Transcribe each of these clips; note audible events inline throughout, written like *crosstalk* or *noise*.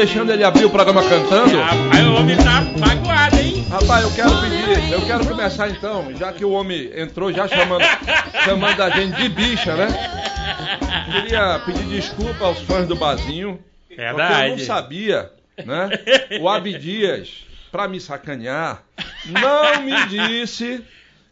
deixando ele abrir o programa cantando? Aí o homem tá magoado, hein? Rapaz, eu quero pedir, eu quero começar então, já que o homem entrou já chamando, *laughs* chamando a gente de bicha, né? Queria pedir desculpa aos fãs do Bazinho, porque eu não Verdade. sabia, né? O Abdias, pra me sacanear, *laughs* não me disse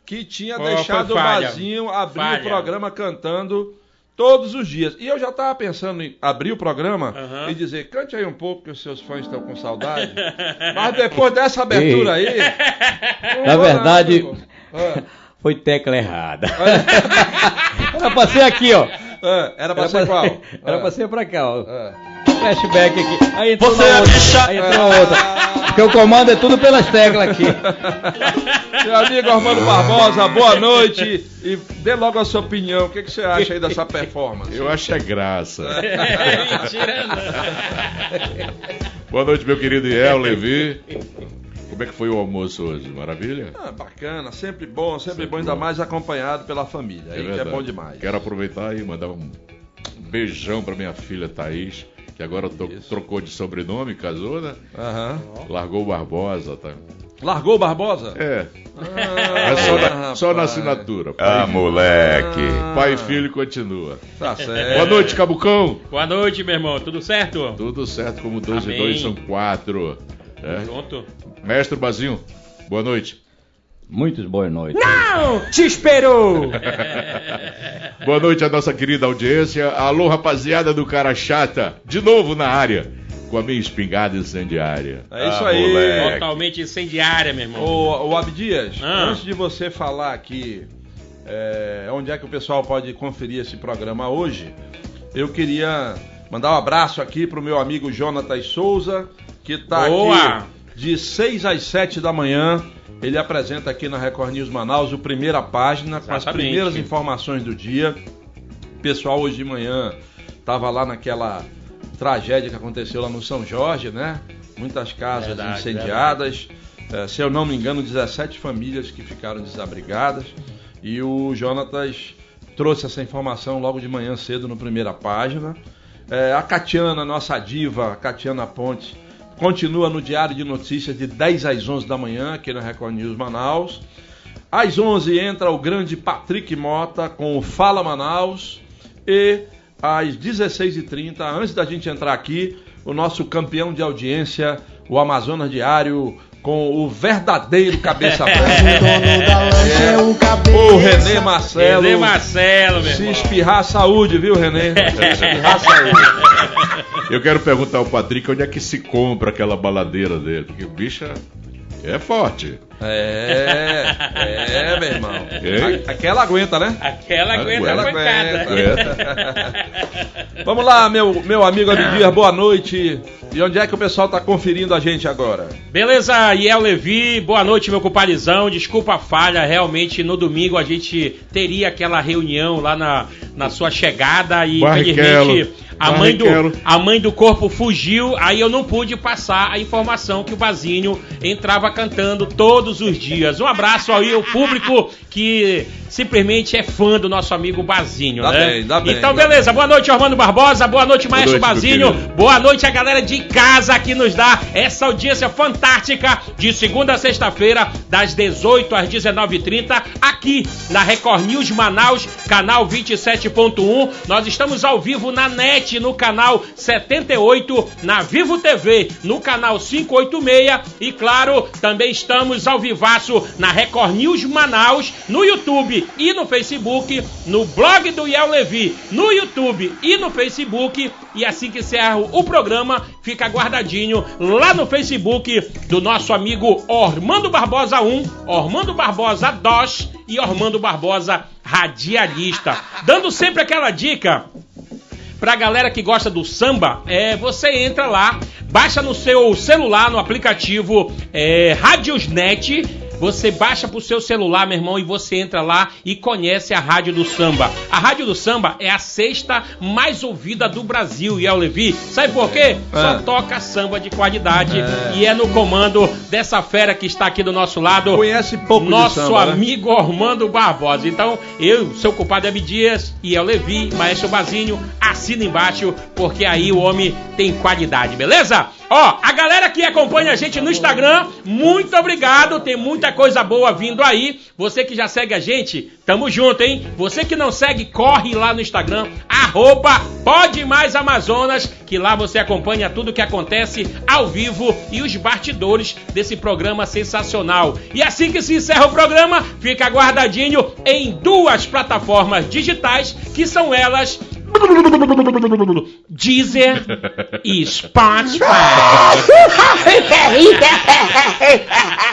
que tinha Oh, deixado o. Bazinho abrir Falha. o programa cantando todos os dias. E eu já tava pensando em abrir o programa Aham. e dizer, cante aí um pouco que os seus fãs estão com saudade. *laughs* Mas depois dessa abertura aí. *laughs* não Na verdade, Ah, foi tecla errada. *laughs* Era pra ser aqui, ó. Ah, era pra Era ser qual? *laughs* Era Ah, pra ser pra cá, ó. ah. Flashback aqui. Aí entrou Você na é outra. bicha. Aí entrou na outra. Porque o comando é tudo pelas teclas aqui. *laughs* Meu amigo Armando Barbosa, boa noite. E dê logo a sua opinião. O que, que você acha aí dessa performance? Eu acho é graça. Mentira, *laughs* não. Boa noite, meu querido Iel Levi. Como é que foi o almoço hoje? Maravilha? Ah, bacana, sempre bom, sempre, bom, ainda mais acompanhado pela família. Aí que é verdade. bom demais. Quero aproveitar e mandar um beijão pra minha filha Thaís, que agora Isso. trocou de sobrenome, casou, né? Aham. Largou o Barbosa, tá? Largou o Barbosa? É, Ah, é só, na, só na assinatura. Ah, Pai, moleque. pai e filho continua. Tá certo. Boa noite, Cabucão. Boa noite, meu irmão. Tudo certo? Tudo certo, como dois e Amém. dois são quatro. É. Pronto. Mestre Bazinho, boa noite. Muitas boas noites. Não! Te esperou! *laughs* Boa noite à nossa querida audiência. Alô, rapaziada do Cara Chata, de novo na área, com a minha espingarda incendiária. É isso Ah, aí. moleque. Totalmente incendiária, meu irmão. Ô, ô Abdias, Ah. antes de você falar aqui é, onde é que o pessoal pode conferir esse programa hoje, eu queria mandar um abraço aqui pro meu amigo Jonatas Souza, que tá Boa. aqui de 6 às 7 da manhã. Ele apresenta aqui na Record News Manaus o primeira página com as Exatamente. primeiras informações do dia. O pessoal hoje de manhã tava lá naquela tragédia que aconteceu lá no São Jorge, né? Muitas casas Verdade, incendiadas. Eh, se eu não me engano, 17 famílias que ficaram desabrigadas. E o Jonatas trouxe essa informação logo de manhã cedo no primeira página. Eh, a Catiana, nossa diva, Catiana Pontes, continua no Diário de Notícias de 10 às 11 da manhã, aqui na Record News Manaus. Às 11 entra o grande Patrick Mota com o Fala Manaus. E às 16h30, antes da gente entrar aqui, o nosso campeão de audiência, o Amazonas Diário, com o verdadeiro cabeça *laughs* branca. o Renê Marcelo. Renê Marcelo, meu Se irmão. espirrar saúde, viu, Renê? *laughs* Se espirrar saúde. Eu quero perguntar ao Patrick onde é que se compra aquela baladeira dele, porque o bicho é- é forte. É, é, meu irmão. A- Aquela aguenta, né? Aquela aguenta Ela a pancada. aguenta. *laughs* Vamos lá, meu, meu amigo Abdias, boa noite. E onde é que o pessoal tá conferindo a gente agora? Beleza, Iel Levi, boa noite, meu compadrizão. Desculpa a falha, realmente no domingo a gente teria aquela reunião lá na, na sua chegada e Barrichello, infelizmente a mãe, do, a mãe do corpo fugiu, aí eu não pude passar a informação que o Bazinho entrava cantando todos os dias. Um abraço aí ao público que simplesmente é fã do nosso amigo Bazinho, Dá né? bem, dá bem, Então, beleza, boa noite, Armando Barbosa, boa noite, Maestro noite, meu Bazinho. Boa noite a galera de casa que nos dá essa audiência fantástica de segunda a sexta-feira, das 18 às 19h30, aqui na Record News Manaus, canal 27.1. Nós estamos ao vivo na net, no canal 78, na Vivo TV, no canal 586 e, claro, também estamos ao vivaço na Record News Manaus, no YouTube e no Facebook, no blog do Iel Levi, no YouTube e no Facebook. E assim que encerra o programa, fica guardadinho lá no Facebook do nosso amigo Ormando Barbosa 1, Ormando Barbosa 2 e Ormando Barbosa Radialista. Dando sempre aquela dica Pra galera que gosta do samba, é, você entra lá, baixa no seu celular, no aplicativo é, Radiosnet, você baixa pro seu celular, meu irmão, e você entra lá e conhece a Rádio do Samba. A Rádio do Samba é a sexta mais ouvida do Brasil, e é o Levi. Sabe por quê? Só É. toca samba de qualidade e é no comando dessa fera que está aqui do nosso lado. Conhece pouco Nosso samba, né? amigo Ormando Barbosa. Então, eu, seu culpado é Dias e é o Levi, Maestro Bazinho, assina embaixo, porque aí o homem tem qualidade, beleza? Ó, a galera que acompanha a gente no Instagram, muito obrigado, tem muita coisa boa vindo aí. Você que já segue a gente, tamo junto, hein? Você que não segue, corre lá no Instagram, arroba Pode Mais Amazonas, que lá você acompanha tudo que acontece ao vivo e os bastidores desse programa sensacional. E assim que se encerra o programa, fica guardadinho em duas plataformas digitais, que são elas Deezer e Spotify. *laughs*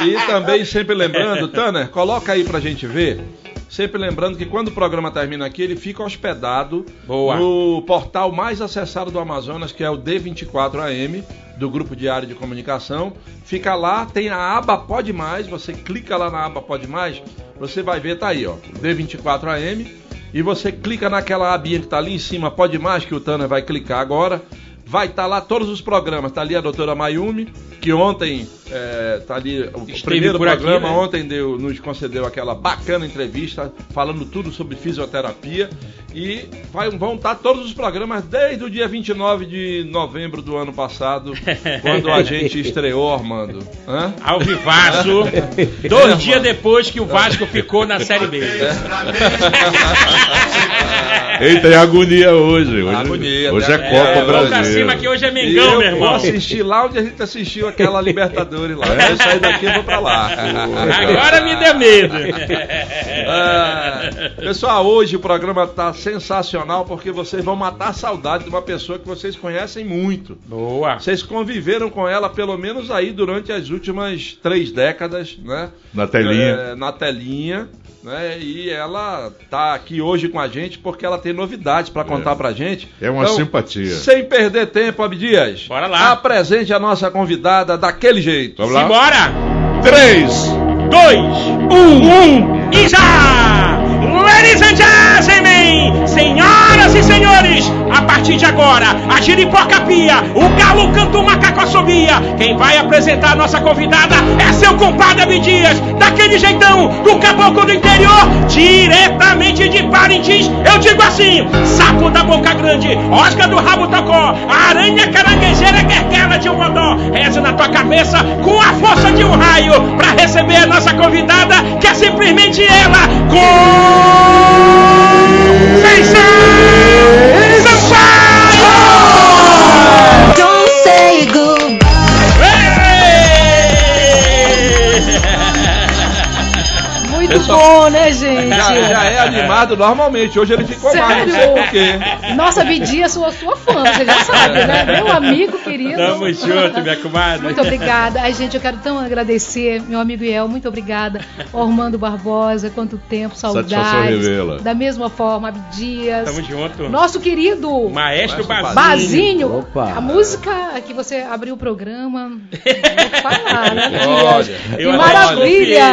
E também sempre lembrando, Tanner, coloca aí pra gente ver. Sempre lembrando que quando o programa termina aqui, ele fica hospedado Boa. no portal mais acessado do Amazonas, que é o D24AM, do Grupo Diário de Comunicação. Fica lá, tem a aba Pode Mais, você clica lá na aba Pode Mais, você vai ver, tá aí, ó, D24AM, e você clica naquela abinha que tá ali em cima, Pode Mais, que o Tanner vai clicar agora. Vai estar lá todos os programas. Tá ali a doutora Mayumi, que ontem é, tá ali o Esteve primeiro por aqui, programa, né? ontem deu, nos concedeu aquela bacana entrevista falando tudo sobre fisioterapia. E vai- vão estar todos os programas desde o dia 29 de novembro do ano passado, *laughs* quando a gente estreou, Armando. Hã? Ao vivaço, *laughs* dois dias depois que o Vasco ficou na Série B. *laughs* *laughs* Eita, é agonia hoje. Hoje, Agonia, hoje né? é Copa É, Vamos pra Brasil. cima que hoje é Mengão, eu meu irmão. vou assistir lá onde a gente assistiu aquela Libertadores lá. Eu sair daqui e vou pra lá. Agora me deu medo. É, pessoal, hoje o programa tá sensacional porque vocês vão matar a saudade de uma pessoa que vocês conhecem muito. Boa. Vocês conviveram com ela pelo menos aí durante as últimas três décadas, né? Na telinha. É, na telinha, né? E ela tá aqui hoje com a gente porque ela tem novidades para contar pra gente. É uma Então, simpatia. Sem perder tempo, Abdias. Bora lá. Apresente a nossa convidada daquele jeito. Vamos lá? Simbora! Três. dois, um, um, e já! Ladies and gentlemen, senhoras e senhores, a partir de agora, a giripoca pia, o galo canta o macaco assobia. Quem vai apresentar a nossa convidada é seu compadre Abidias, daquele jeitão, do caboclo do interior, diretamente de Parintins. Eu digo assim: sapo da boca grande, osca do rabo tocó, aranha caranguejeira guerguela de um bodó. Reze na tua cabeça com a força de um raio pra receber a nossa convidada, que é simplesmente ela, Conceição Muito Pessoal, bom, né, gente? Já, já é animado normalmente. Hoje ele ficou mais, não sei Sério? por quê. Nossa, Bidia, sou sua fã, você já sabe, né? *laughs* Meu amigo querido. Tamo junto, minha comadre. Muito obrigada. Ai, gente, eu quero tão agradecer, meu amigo Iel, muito obrigada. Ormando Barbosa, quanto tempo, saudades. Da mesma forma, Abdias. Tamo junto. Nosso querido Maestro Maestro Bazinho. Bazinho. Opa. A música que você abriu o programa. *laughs* Vou falar, né, Abdias? Olha, Que maravilha!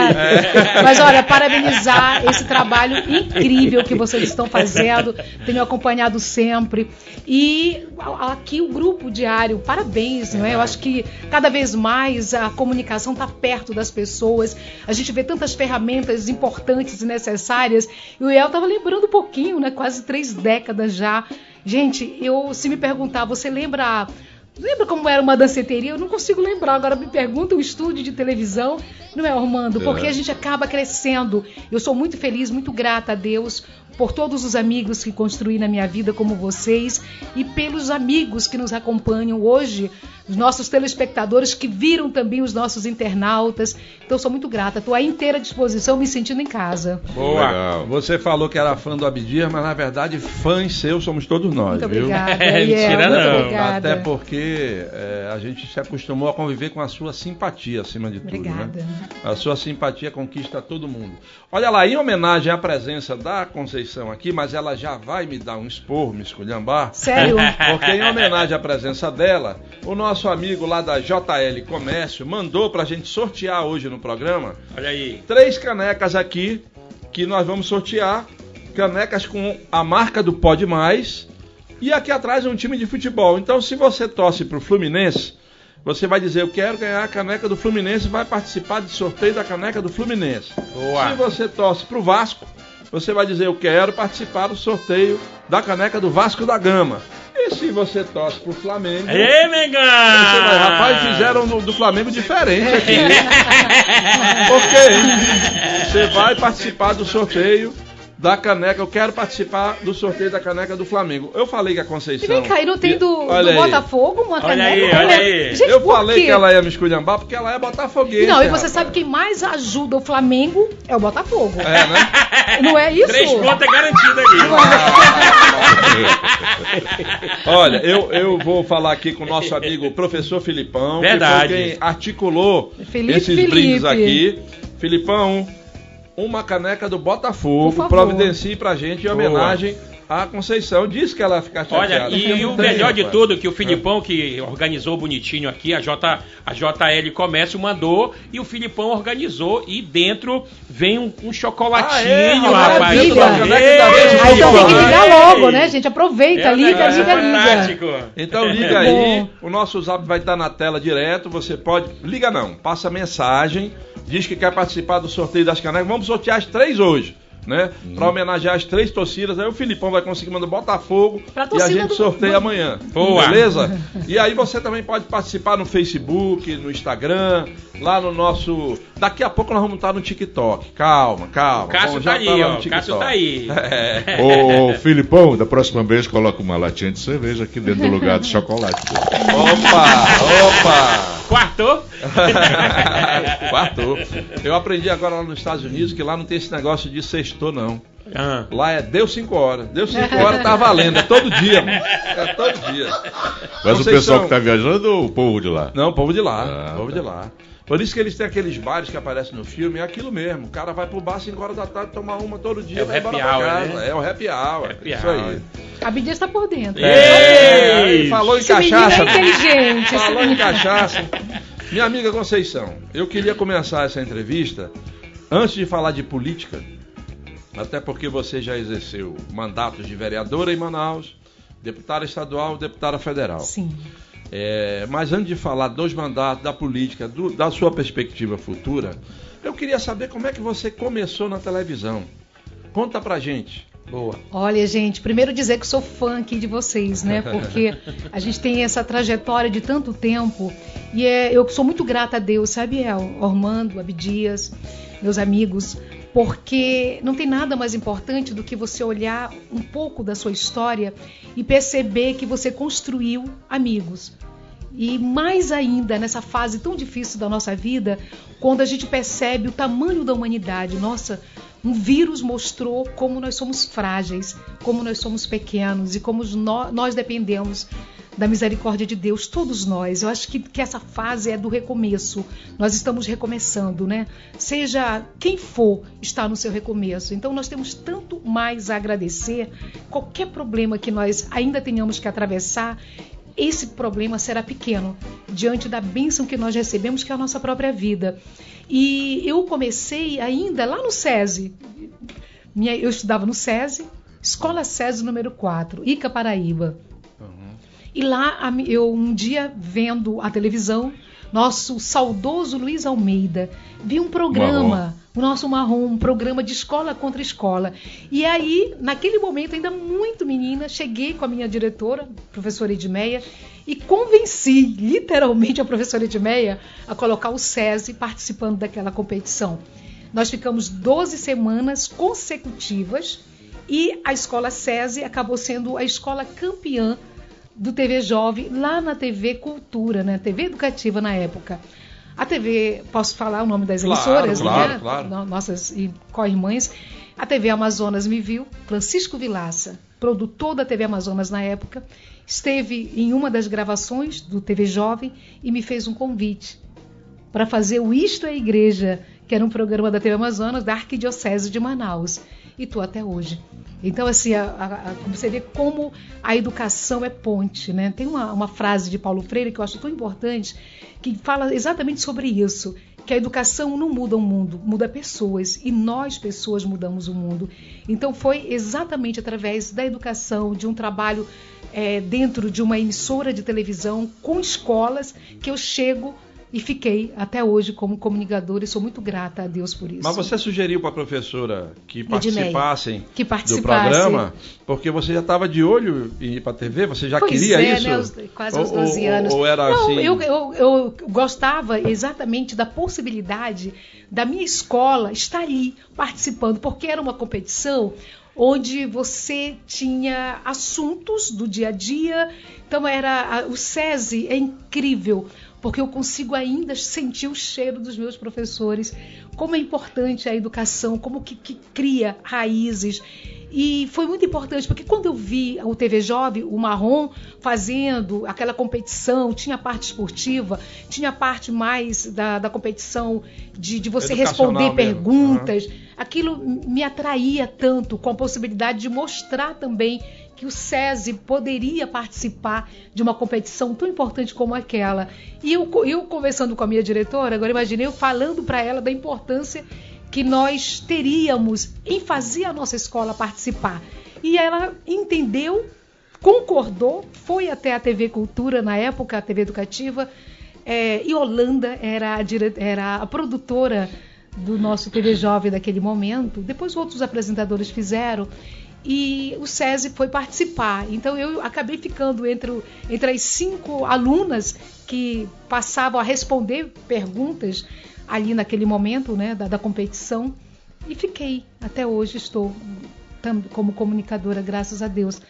Mas olha, parabenizar *laughs* esse trabalho incrível que vocês estão fazendo. Tenho acompanhado sempre. E aqui o grupo diário, parabéns, não é? Eu acho que cada vez mais a comunicação está perto das pessoas. A gente vê tantas ferramentas importantes e necessárias. E o El estava lembrando um pouquinho, né? Quase três décadas já. Gente, eu se me perguntar, você lembra Lembra como era uma danceteria? Eu não consigo lembrar. Agora me pergunta um estúdio de televisão, não é, Armando? Porque É. a gente acaba crescendo. Eu sou muito feliz, muito grata a Deus por todos os amigos que construí na minha vida, como vocês, e pelos amigos que nos acompanham hoje, os nossos telespectadores que viram também os nossos internautas. Então, sou muito grata. Estou à inteira disposição, me sentindo em casa. Boa. Legal. Você falou que era fã do Abdias, mas na verdade fãs seus somos todos nós, Muito viu? obrigada. *laughs* É, mentira muito não. obrigada. Até porque é, a gente se acostumou a conviver com a sua simpatia acima de tudo. Obrigada. Né? A sua simpatia conquista todo mundo. Olha lá, em homenagem à presença da Conceição Conceição aqui, mas ela já vai me dar um esporro, me esculhambar. Sério? *laughs* Porque em homenagem à presença dela, o nosso amigo lá da JL Comércio mandou pra gente sortear hoje no programa Olha aí. três canecas aqui que nós vamos sortear. Canecas com a marca do Pode Mais. E aqui atrás é um time de futebol. Então, se você torce pro Fluminense, você vai dizer: Eu quero ganhar a caneca do Fluminense e vai participar de sorteio da caneca do Fluminense. Boa. Se você torce pro Vasco, você vai dizer: Eu quero participar do sorteio da caneca do Vasco da Gama. E se você torce pro Flamengo. Ê, Mengão! Rapaz, fizeram no- do Flamengo diferente aqui. *laughs* ok. Você vai participar do sorteio da caneca. Eu quero participar do sorteio da caneca do Flamengo. Eu falei que a E Conceição. vem cá, e não tem do, do. Botafogo uma Olha caneca? aí, Como olha é? aí. Gente, Eu falei quê? que ela ia me esculhambar porque ela é botafoguense. Não, e você rapaz. sabe quem mais ajuda o Flamengo é o Botafogo. É, né? *laughs* Não é isso? Três pontos é garantido *laughs* ali. Olha, eu, eu vou falar aqui com o nosso amigo professor Filipão, Verdade. que foi quem articulou Felipe esses Felipe. brindes aqui. Filipão, uma caneca do Botafogo, providencie pra gente em Boa. À Conceição. Disse que ela ia ficar chateada. Olha, e, e o melhor de rapaz. tudo, que o Filipão, que organizou bonitinho aqui, a, J, a JL Comércio mandou, e o Filipão organizou, e dentro vem um, um chocolatinho, Ah, é, rapaz. Ah, então tem que ligar logo, né, gente? Aproveita, É liga, liga, liga. fantástico. Então liga aí, Bom. o nosso zap vai estar na tela direto, você pode... Liga não, passa mensagem, diz que quer participar do sorteio das canecas, vamos sortear as três hoje. Né? Pra homenagear as três torcidas, aí o Filipão vai conseguir mandar Botafogo e a gente do- sorteia amanhã. Boa. Beleza? *laughs* E aí você também pode participar no Facebook, no Instagram, lá no nosso. Daqui a pouco nós vamos estar no TikTok. Calma, calma. O Cássio tá já aí, no ó. O. Cássio tá aí. É. Ô, *laughs* ô, Filipão, da próxima vez coloca uma latinha de cerveja aqui dentro do lugar de chocolate. pô. Opa, opa! Quartou? *laughs* Quartou. Eu aprendi agora lá nos Estados Unidos que lá não tem esse negócio de sextou, não. Ah. Lá é deu 5 horas. Deu 5 horas, tá valendo. É todo dia, mano. É todo dia. Mas o pessoal que tá viajando ou o povo de lá? Não, o povo de lá. Ah, o povo tá. de lá. Por isso que eles têm aqueles bares que aparecem no filme, é aquilo mesmo. O cara vai pro bar 5 horas da tarde, tomar uma todo dia, É o vai embora pra hour, casa. né? É o happy hour. Happy isso hour. aí. A Bidia está por dentro. É, Ei! falou em Esse menino cachaça. é inteligente. Falou em cachaça. Minha amiga Conceição, eu queria começar essa entrevista antes de falar de política, até porque você já exerceu mandatos de vereadora em Manaus, deputada estadual, deputada federal. Sim. É, mas antes de falar dos mandatos, da política, do- da sua perspectiva futura, eu queria saber como é que você começou na televisão. Conta pra gente. Boa. Olha, gente, primeiro dizer que sou fã aqui de vocês, né? *laughs* Porque a gente tem essa trajetória de tanto tempo e é, eu sou muito grata a Deus, sabe, El? Ormando, Abdias, meus amigos, porque não tem nada mais importante do que você olhar um pouco da sua história e perceber que você construiu amigos. E mais ainda nessa fase tão difícil da nossa vida, quando a gente percebe o tamanho da humanidade. Nossa, um vírus mostrou como nós somos frágeis, como nós somos pequenos e como nó- nós dependemos da misericórdia de Deus, todos nós. Eu acho que, que essa fase é do recomeço. Nós estamos recomeçando, né? Seja quem for, está no seu recomeço. Então nós temos tanto mais a agradecer. Qualquer problema que nós ainda tenhamos que atravessar, esse problema será pequeno diante da bênção que nós recebemos, que é a nossa própria vida. E eu comecei ainda lá no SESI. Minha- eu estudava no SESI, Escola SESI número 4, Ica Paraíba. E lá eu um dia vendo a televisão, nosso saudoso Luiz Almeida, vi um programa, o nosso marrom, um programa de escola contra escola. E aí, naquele momento, ainda muito menina, cheguei com a minha diretora, professora Edmeia, e convenci literalmente a professora Edmeia a colocar o SESI participando daquela competição. Nós ficamos 12 semanas consecutivas e a escola SESI acabou sendo a escola campeã do TV Jovem lá na TV Cultura, né? TV Educativa na época. A TV, posso falar o nome das Claro, emissoras, claro, né? claro. No- Nossas e- co-irmãs. A TV Amazonas me viu, Francisco Vilaça, produtor da TV Amazonas na época, esteve em uma das gravações do TV Jovem e me fez um convite para fazer o Isto é Igreja, que era um programa da TV Amazonas da Arquidiocese de Manaus. E tô até hoje. Então, assim, a, a, a, você vê como a educação é ponte, né? Tem uma, uma frase de Paulo Freire que eu acho tão importante, que fala exatamente sobre isso, que a educação não muda o mundo, muda pessoas, e nós, pessoas, mudamos o mundo. Então, foi exatamente através da educação, de um trabalho é, dentro de uma emissora de televisão, com escolas, que eu chego e fiquei até hoje como comunicadora e sou muito grata a Deus por isso. Mas você sugeriu para a professora que participassem que do participasse. programa, porque você já estava de olho em ir para a TV? Você já Pois queria é, isso? né, os- quase ou, aos 12 ou- anos. Ou era Não, assim? eu, eu, eu gostava exatamente da possibilidade da minha escola estar ali participando, porque era uma competição onde você tinha assuntos do dia a dia. Então era o SESI é incrível, porque eu consigo ainda sentir o cheiro dos meus professores, como é importante a educação, como que, que cria raízes. E foi muito importante, porque quando eu vi o TV Jovem, o Marrom, fazendo aquela competição, tinha a parte esportiva, tinha a parte mais da, da competição de, de você responder mesmo. perguntas. Aquilo me atraía tanto, com a possibilidade de mostrar também que o SESI poderia participar de uma competição tão importante como aquela. E eu, eu conversando com a minha diretora, agora imaginei eu falando para ela da importância que nós teríamos em fazer a nossa escola participar. E ela entendeu, concordou, foi até a TV Cultura na época, a TV Educativa, é, e Holanda era a, dire... era a produtora do nosso TV Jovem daquele momento. Depois outros apresentadores fizeram e o SESI foi participar. Então eu acabei ficando entre, entre as cinco alunas que passavam a responder perguntas ali naquele momento né, da, da competição e fiquei. Até hoje estou como comunicadora, graças a Deus.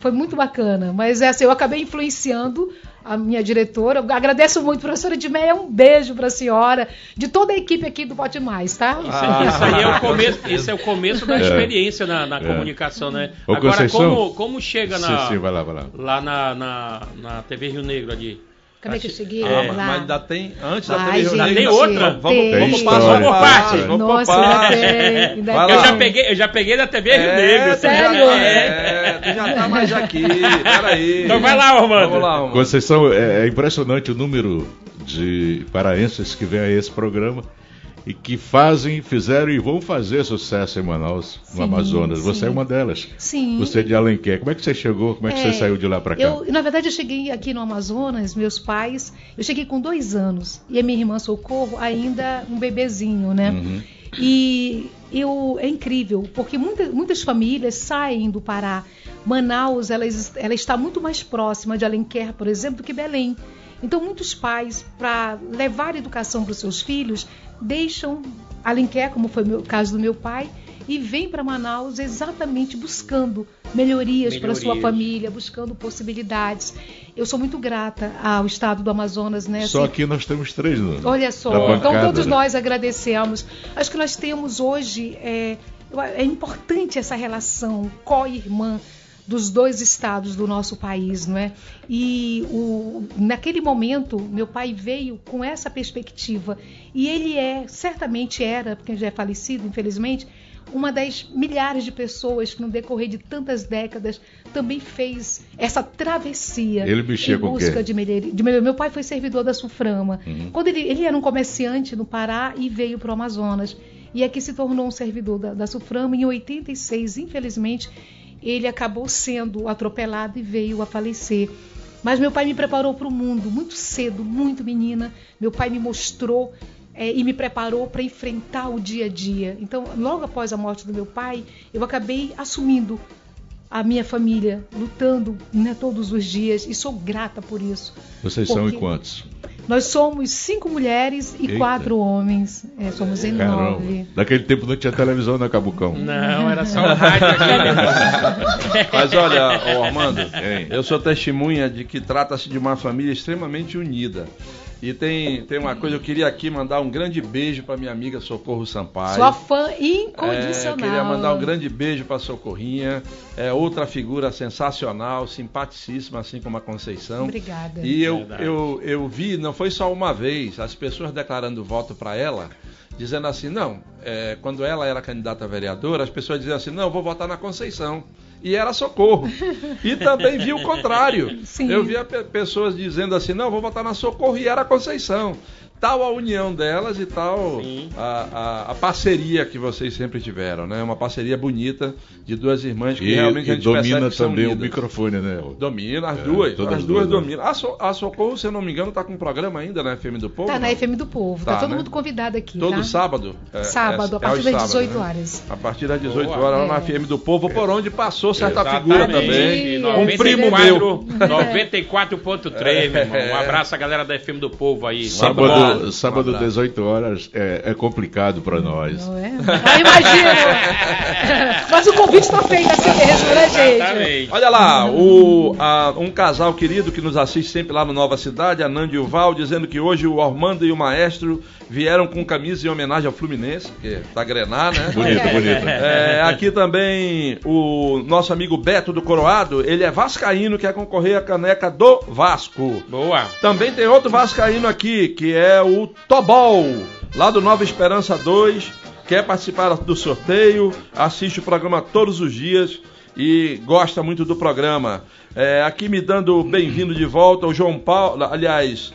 Foi muito bacana, mas essa eu acabei influenciando a minha diretora. Eu agradeço muito, professora Edmeia, um beijo para a senhora, de toda a equipe aqui do Pode Mais, tá? Ah, Isso aí é o com começo, esse é o começo da experiência na, na comunicação, né? Ô, Agora, Conceição? como, como chega na, Sim, sim, vai lá, vai lá. lá na, na, na TV Rio Negro ali? Como é que eu cheguei Ah, lá? mas ainda tem. Antes da Ai, TV gente, tem outra? Vamos, vamos, tem. vamos Tem passo história. por parte. Vamos Vamos por Nossa, ainda parte. tem, ainda Eu já, peguei, eu já peguei da TV Rio É, Negro. tu já, Sério? é, tu já tá mais aqui. Peraí. Então vai lá, Armando. Vamos lá, Armando. Conceição, é, é impressionante o número de paraenses que vêm a esse programa e que fazem, fizeram e vão fazer sucesso em Manaus, no Sim, Amazonas. Você sim. é uma delas. Sim. Você é de Alenquer. Como é que você chegou? Como é que É, você saiu de lá para cá? Eu, na verdade, eu cheguei aqui no Amazonas, meus pais, eu cheguei com dois anos e a minha irmã Socorro ainda um bebezinho, né? Uhum. E eu, é incrível, porque muitas, muitas famílias saem do Pará. Manaus, ela, ela está muito mais próxima de Alenquer, por exemplo, do que Belém. Então, muitos pais, para levar educação para os seus filhos, deixam Alenquer, como foi o caso do meu pai, e vêm para Manaus exatamente buscando melhorias para sua Melhorias. família, buscando possibilidades. Eu sou muito grata ao estado do Amazonas, né? Só assim, aqui nós temos três, não? Olha só, Da então bancada, todos né? nós agradecemos. Acho que nós temos hoje, é, é importante essa relação co-irmã dos dois estados do nosso país, não é? E o, naquele momento, meu pai veio com essa perspectiva. E ele é, certamente era, porque já é falecido, infelizmente, uma das milhares de pessoas que no decorrer de tantas décadas também fez essa travessia Ele mexia em busca de melhoria. de melhoria. Meu pai foi servidor da Suframa. Uhum. Quando ele, ele era um comerciante no Pará e veio para o Amazonas. E aqui se tornou um servidor da, da Suframa. Em 86, infelizmente, ele acabou sendo atropelado e veio a falecer. Mas meu pai me preparou para o mundo muito cedo, muito menina. Meu pai me mostrou é, e me preparou para enfrentar o dia a dia. Então, logo após a morte do meu pai, eu acabei assumindo a minha família, lutando né, todos os dias e sou grata por isso. Vocês são em Porque quantos? Nós somos cinco mulheres e Eita. quatro homens. É, somos em Caramba. nove. Naquele tempo não tinha televisão, né, Cabucão? Não, era só o rádio aqui. *laughs* Mas olha, Armando, eu sou testemunha de que trata-se de uma família extremamente unida. E tem, tem uma coisa, eu queria aqui mandar um grande beijo para minha amiga Socorro Sampaio. Sua fã É, incondicional. queria mandar um grande beijo para Socorrinha, é outra figura sensacional, simpaticíssima, assim como a Conceição. Obrigada. E eu, Verdade. eu, eu vi, não foi só uma vez, as pessoas declarando voto para ela. dizendo assim, não, é, quando ela era candidata a vereadora, as pessoas diziam assim, não, eu vou votar na Conceição. E era socorro. E também vi o contrário. Sim. Eu via pe- pessoas dizendo assim, não, vou votar na socorro e era Conceição. Tal a união delas e tal a, a- a parceria que vocês sempre tiveram, né? Uma parceria bonita de duas irmãs que E, realmente a e gente percebe domina que são também o microfone, né? Domina, as É, duas. todas As as duas duas, né? dominam. A, so, a Socorro, se eu não me engano, tá com um programa ainda na FM do Povo. Tá na? FM do Povo. Tá, Tá, todo né? mundo convidado aqui. Todo tá? sábado. é, Sábado, é- a partir é das sábados, 18 né? horas. A partir das 18 Boa. horas, lá na É. FM do Povo, por onde passou certa Exatamente. figura também. Um primo meu. 94.3, meu irmão. Um abraço à galera da FM do Povo aí. Sábado, sábado um abraço. 18 horas é, é complicado para nós. Não é? Ah, imagino! *laughs* Mas o convite tá feito assim mesmo, né, gente? Exatamente. Olha lá, o, a- um casal querido que nos assiste sempre lá no Nova Cidade, a Nandi e o Val, dizendo que hoje o Armando e o Maestro vieram com camisa em homenagem ao Fluminense, porque tá grenar, né? Bonito, bonito. É, aqui também o nosso amigo Beto do Coroado, ele é vascaíno, quer concorrer à caneca do Vasco. Boa. Também tem outro vascaíno aqui, que é o Tobol, lá do Nova Esperança 2, quer participar do sorteio, assiste o programa todos os dias e gosta muito do programa. É, aqui me dando bem-vindo de volta o João Paulo, aliás,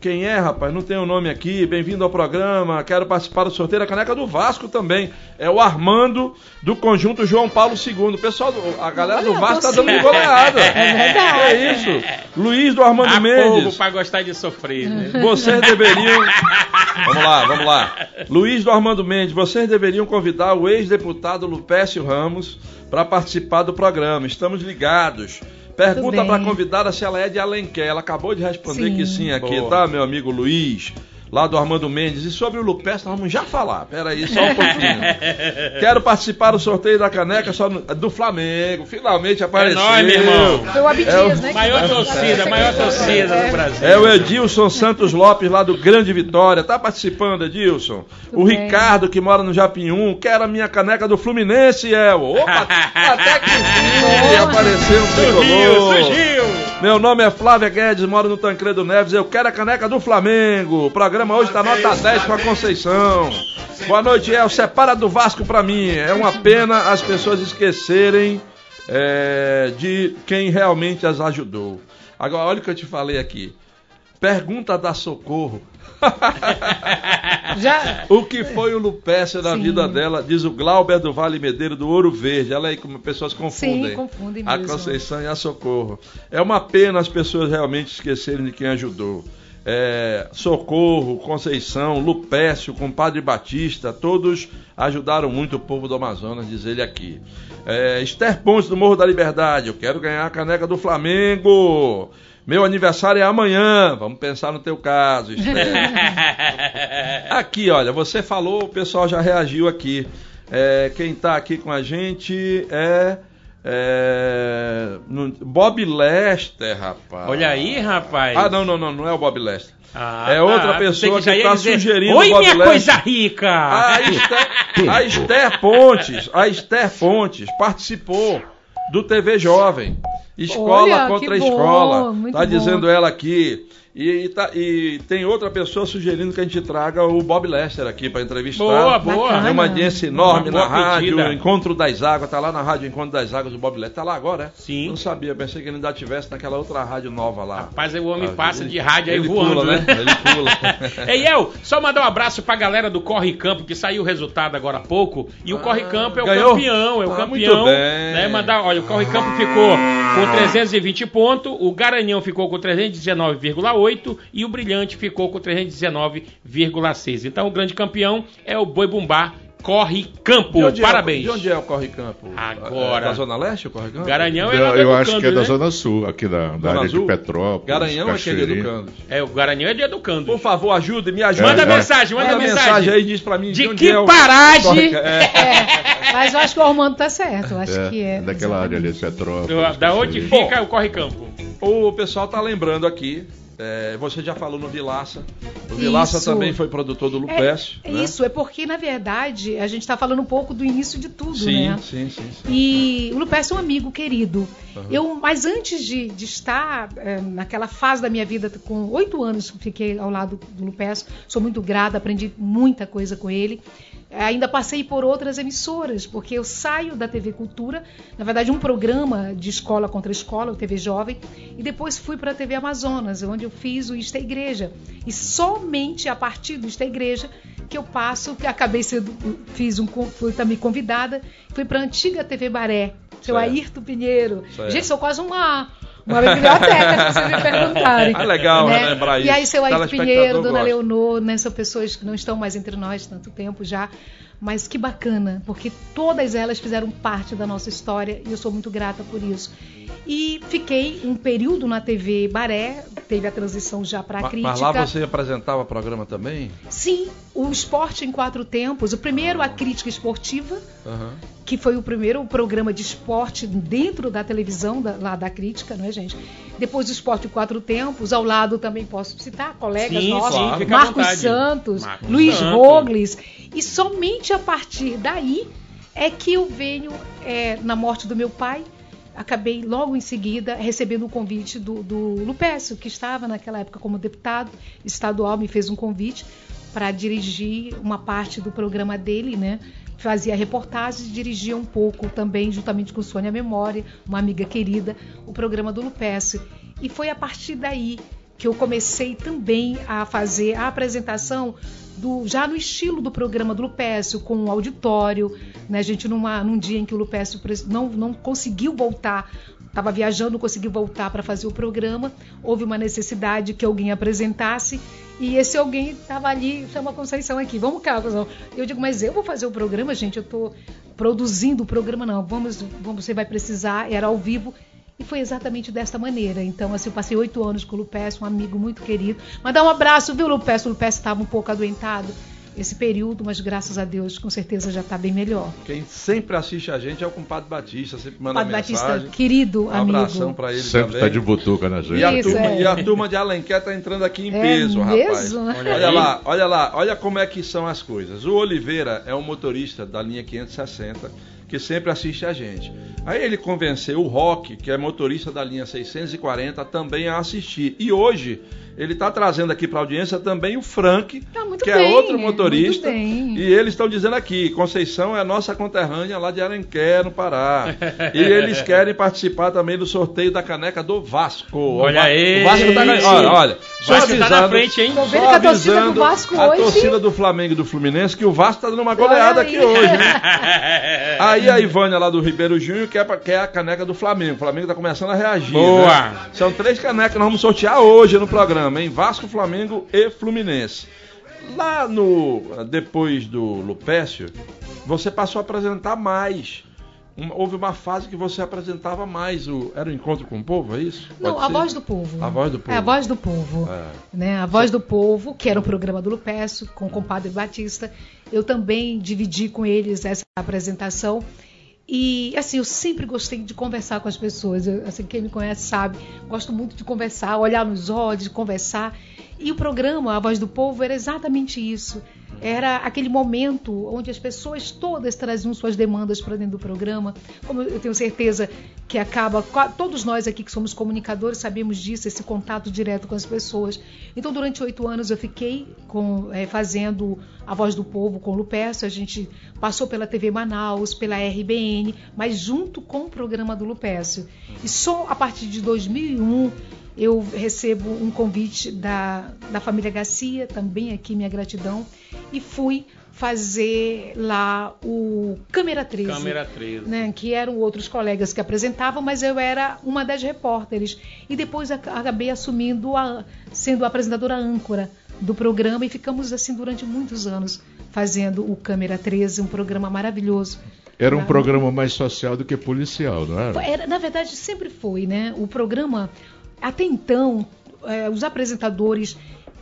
quem é, rapaz? Não tem o nome aqui. Bem-vindo ao programa. Quero participar do sorteio da caneca do Vasco também. É o Armando do conjunto João Paulo II. Pessoal, a galera do Vasco tá dando de goleada. *laughs* É verdade. É isso. Luiz do Armando Há Mendes. povo pra gostar de sofrer, né? *laughs* Vocês deveriam. Vamos lá, vamos lá. Luiz do Armando Mendes, vocês deveriam convidar o ex-deputado Lupécio Ramos para participar do programa. Estamos ligados. Pergunta para a convidada se ela é de Alenquer. Ela acabou de responder Sim. que sim aqui, Boa. tá, meu amigo Luiz? Lá do Armando Mendes. E sobre o Lupécio, nós vamos já falar. Pera aí, só um pouquinho. *laughs* Quero participar do sorteio da caneca só no- do Flamengo. Finalmente apareceu. nóis, meu irmão. Foi o Abdias, É o- né? Maior torcida, maior torcida do Brasil. É o Edilson Santos Lopes, lá do Grande Vitória. Tá participando, Edilson? o bem. Ricardo, que mora no Japinhum, quer a minha caneca do Fluminense, El. Opa, *laughs* até que enfim, apareceu um Surgiu, tricolor. surgiu. Meu nome é Flávia Guedes, moro no Tancredo Neves. Eu quero a caneca do Flamengo. O programa hoje tá nota 10 com a Conceição. Boa noite, El. Separa do Vasco pra mim. É uma pena as pessoas esquecerem é, de quem realmente as ajudou. Agora, olha o que eu te falei aqui. Pergunta da Socorro. *laughs* Já, O que foi o Lupécio na Sim. vida dela? Diz o Glauber do Vale Medeiro do Ouro Verde. Olha aí como pessoas confundem. Sim, confundem A mesmo. Conceição e a Socorro. É uma pena as pessoas realmente esquecerem de quem ajudou. É, Socorro, Conceição, Lupécio, Compadre Batista, todos ajudaram muito o povo do Amazonas, diz ele aqui. É, Esther Pontes do Morro da Liberdade, eu quero ganhar a caneca do Flamengo. Meu aniversário é amanhã. Vamos pensar no teu caso, Esther. *laughs* Aqui, olha, você falou, o pessoal já reagiu aqui. É, quem tá aqui com a gente é, é, no- Bob Lester, rapaz. Olha aí, rapaz. Ah, não, não, não, não é o Bob Lester. Ah, É outra tá. pessoa Pensei que tá dizer, sugerindo Oi, Bob minha Lester." coisa rica! A Esther, a Esther Pontes, a Esther Pontes participou do TV Jovem. Escola Olha, contra escola. muito Tá bom. dizendo ela aqui. E, e tá- e tem outra pessoa sugerindo que a gente traga o Bob Lester aqui para entrevistar. Boa, boa. Tem uma audiência enorme Uma na boa rádio, pedida. Encontro das Águas, tá lá na rádio Encontro das Águas do Bob Lester. Tá lá agora, é? Sim. Não sabia, pensei que ele ainda estivesse naquela outra rádio nova lá. Rapaz, o homem Ah, passa ele- de rádio aí ele voando, pula, né? né? Ele pula. *laughs* Ei, El, só mandar um abraço pra galera do Corre Campo, que saiu o resultado agora há pouco. E o Ah, Corre Campo é o ganhou? campeão, é o Ah, campeão. muito bem. Né? Mandar, olha, o Corre Campo ficou com 320 pontos, o Garanhão ficou com 319,8 e o Brilhante ficou com 319,6. Então o grande campeão é o Boi Bumbá Corre Campo. De é Parabéns. de onde é o Corre Campo? Agora. É da Zona Leste o Corre Campo? Garanhão é do eu acho que é da né? Zona Sul, aqui da, da área Azul? de Petrópolis. Garanhão é que é de. Educando. É, o Garanhão é de Educando. Por favor, ajude, me ajude. Manda É, é. mensagem, manda, Manda mensagem. mensagem aí e diz pra mim De onde que é paragem? É. é, mas eu acho que o Armando tá certo. Eu acho É, que é. daquela área ali de Petrópolis. Da onde fica o Corre Campo? O pessoal tá lembrando aqui É, você já falou no Vilaça. O Vilaça também foi produtor do Lupécio. É, né? Isso, é porque, na verdade, a gente está falando um pouco do início de tudo, Sim, né? sim, sim, sim. E o Lupécio é um amigo querido. Uhum. Eu, mas antes de, de estar eh, naquela fase da minha vida, com oito anos, fiquei ao lado do Lupécio, sou muito grata, aprendi muita coisa com ele. Ainda passei por outras emissoras, porque eu saio da TV Cultura, na verdade, um programa de escola contra escola, o TV Jovem, e depois fui para a TV Amazonas, onde eu fiz o Ista Igreja. E somente a partir do Ista Igreja que eu passo, que acabei sendo, fiz um, fui também convidada, fui para a antiga TV Baré, seu Certo. Ayrton Pinheiro. Gente, sou quase uma, uma biblioteca, se vocês me *laughs* perguntarem. Ah, legal, né? lembrar E aí, isso. seu Ayrton Telespectador Pinheiro, Dona gosta. Leonor, né, são pessoas que não estão mais entre nós tanto tempo já. Mas que bacana, porque todas elas fizeram parte da nossa história e eu sou muito grata por isso. E fiquei um período na TV Baré, teve a transição já para a crítica. Mas lá você apresentava programa também? Sim, o Esporte em Quatro Tempos. O primeiro, a crítica esportiva, Aham. que foi o primeiro programa de esporte dentro da televisão, da, lá da crítica, não é, gente? Depois o Esporte em Quatro Tempos, ao lado também posso citar colegas Sim, nossos, à Marcos. Santos, Marcos Luiz Santos. Rogles. E somente a partir daí é que eu venho, é, na morte do meu pai, acabei logo em seguida recebendo um convite do, do Lupécio, que estava naquela época como deputado estadual, me fez um convite para dirigir uma parte do programa dele, né? Fazia reportagens e dirigia um pouco também, juntamente com Sônia Memória, uma amiga querida, o programa do Lupécio. E foi a partir daí que eu comecei também a fazer a apresentação do, já no estilo do programa do Lupécio, com o auditório, né? A gente numa, num dia em que o Lupécio não, não conseguiu voltar, estava viajando, conseguiu voltar para fazer o programa, houve uma necessidade que alguém apresentasse e esse alguém estava ali, chama a Conceição aqui, vamos cá, Conceição. Eu digo, mas eu vou fazer o programa, gente, eu estou produzindo o programa, não, vamos, vamos, você vai precisar, era ao vivo. E foi exatamente desta maneira. Então, assim, eu passei oito anos com o Lupécio, um amigo muito querido. Mandar um abraço, viu, Lupécio? O Lupécio estava um pouco adoentado esse período, mas graças a Deus, com certeza já está bem melhor. Quem sempre assiste a gente é o compadre Batista, sempre manda Padre Batista, mensagem. querido um abração amigo. para ele Sempre também. tá de butuca na E gente. a, Isso, turma, é. e a turma de Alenquer tá entrando aqui em É peso, rapaz. mesmo? Olha, Olha aí. lá, olha lá, olha como é que são as coisas. O Oliveira é um motorista da linha 560 que sempre assiste a gente. Aí ele convenceu o Rock, que é motorista da linha 640, também a assistir. E hoje ele está trazendo aqui para a audiência também o Frank, muito que bem, é outro motorista. E eles estão dizendo aqui, Conceição é nossa conterrânea lá de Alenquer, no Pará. e eles *laughs* querem participar também do sorteio da caneca do Vasco. Olha o, aí. O Vasco tá ganhando. Olha, olha. Só Vasco tá na avisando, frente, hein? Tô vendo que a torcida do avisando Vasco a hoje- torcida do Flamengo e do Fluminense que o Vasco tá dando uma goleada aqui hoje. hein? *laughs* Aí a Ivânia lá do Ribeiro Júnior quer, quer a caneca do Flamengo. O Flamengo tá começando a reagir. Boa. né? São três canecas que nós vamos sortear hoje no programa, hein? Vasco, Flamengo e Fluminense. Lá no. Depois do Lupécio, você passou a apresentar mais. Um- houve uma fase que você apresentava mais o. Era o encontro com o povo, é isso? Não, Pode a ser? voz do povo. A voz do povo. É a voz do povo. É. Né? A voz do povo, que era o programa do Lupécio, com o compadre Batista. Eu também dividi com eles essa apresentação. E assim, eu sempre gostei de conversar com as pessoas. Eu, assim, quem me conhece sabe, gosto muito de conversar, olhar nos olhos, de conversar. E o programa A Voz do Povo era exatamente isso. Era aquele momento onde as pessoas todas traziam suas demandas para dentro do programa. Como eu tenho certeza que acaba, todos nós aqui que somos comunicadores sabemos disso, esse contato direto com as pessoas. Então, durante oito anos eu fiquei com, eh, fazendo A Voz do Povo com o Lupécio. A gente passou pela TV Manaus, pela RBN, mas junto com o programa do Lupécio. E só a partir de 2001 eu recebo um convite da, da família Garcia, também aqui minha gratidão, e fui fazer lá o Câmera 13. Câmera 13. Né, que eram outros colegas que apresentavam, mas eu era uma das repórteres. E depois ac- acabei assumindo, a, sendo a apresentadora âncora do programa, e ficamos assim durante muitos anos fazendo o Câmera 13, um programa maravilhoso. Era um programa mais social do que policial, não era? era, na verdade, sempre foi, né? O programa, até então, eh, os apresentadores,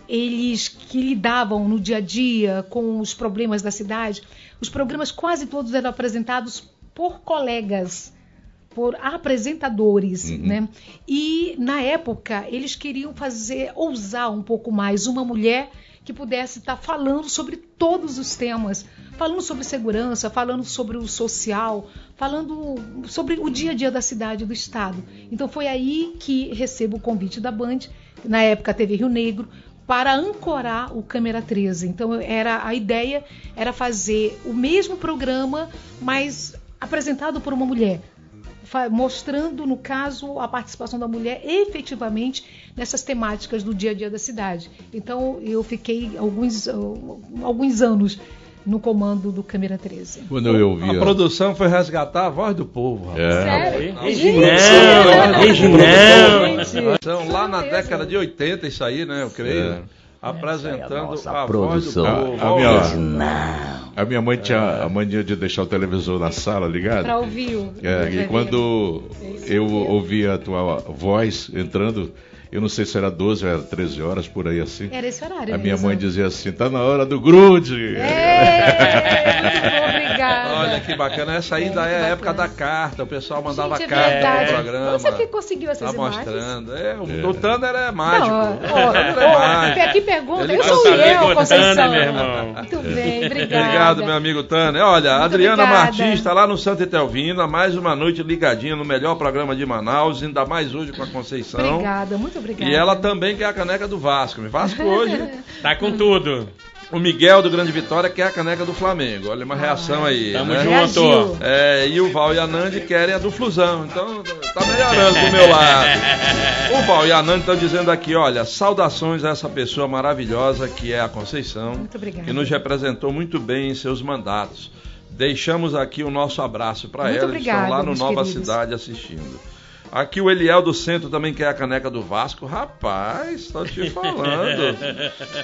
eles que lidavam no dia a dia com os problemas da cidade, os programas quase todos eram apresentados por colegas. por apresentadores, Uhum. né? E na época eles queriam fazer ousar um pouco mais uma mulher que pudesse estar falando sobre todos os temas, falando sobre segurança, falando sobre o social, falando sobre o dia a dia da cidade do estado. Então foi aí que recebo o convite da Band, na época teve Rio Negro, para ancorar o Câmera 13. Então era a ideia era fazer o mesmo programa, mas apresentado por uma mulher mostrando, no caso, a participação da mulher efetivamente nessas temáticas do dia a dia da cidade. Então, eu fiquei alguns, alguns anos no comando do Câmera 13. Quando eu ouvi. A produção foi resgatar a voz do povo. rapaz. É. Sério? Reginão, Reginão. Então, lá na década de 80, isso aí, né, eu creio, É. apresentando nossa a voz do produção. povo. A- a minha- A minha mãe tinha a mania de deixar o televisor na sala ligado. Para ouvir o. É, e quando eu ouvia a tua voz entrando, eu não sei se era 12 ou era 13 horas, por aí assim. Era esse horário. A minha mesmo. mãe dizia assim: tá na hora do grude. É, obrigada. Olha que bacana, essa ainda É, é, a muito época da bacana. carta, o pessoal mandava Gente, é carta verdade. pro programa. Onde você que conseguiu essas Tá imagens? mostrando. É, o, Tanner é mágico. Não, o ó, Tanner é ó, mágico. aqui pergunta, Ele eu quer sou eu, Conceição. meu irmão. Muito bem, obrigada. Obrigado, meu amigo Tanner. Olha, Muito Adriana obrigada. Martins está lá no Santa Etelvina, mais uma noite ligadinha no melhor programa de Manaus, ainda mais hoje com a Conceição. Obrigada, muito obrigada. E ela também quer a caneca do Vasco. O Vasco hoje, *laughs* Tá com tudo. o Miguel do Grande Vitória quer a caneca do Flamengo. Olha uma reação aí. Tamo né? junto. É, e o Val e a Nandi querem a do Flusão. Então tá melhorando do meu lado. *laughs* O Val e a Nandi estão dizendo aqui, olha, saudações a essa pessoa maravilhosa que é a Conceição, Muito obrigada. que nos representou muito bem em seus mandatos. Deixamos aqui o nosso abraço para ela, eles estão obrigada, lá no Nova queridos. Cidade assistindo. Aqui o Eliel do Centro também quer a caneca do Vasco. Rapaz, estou te *laughs* falando.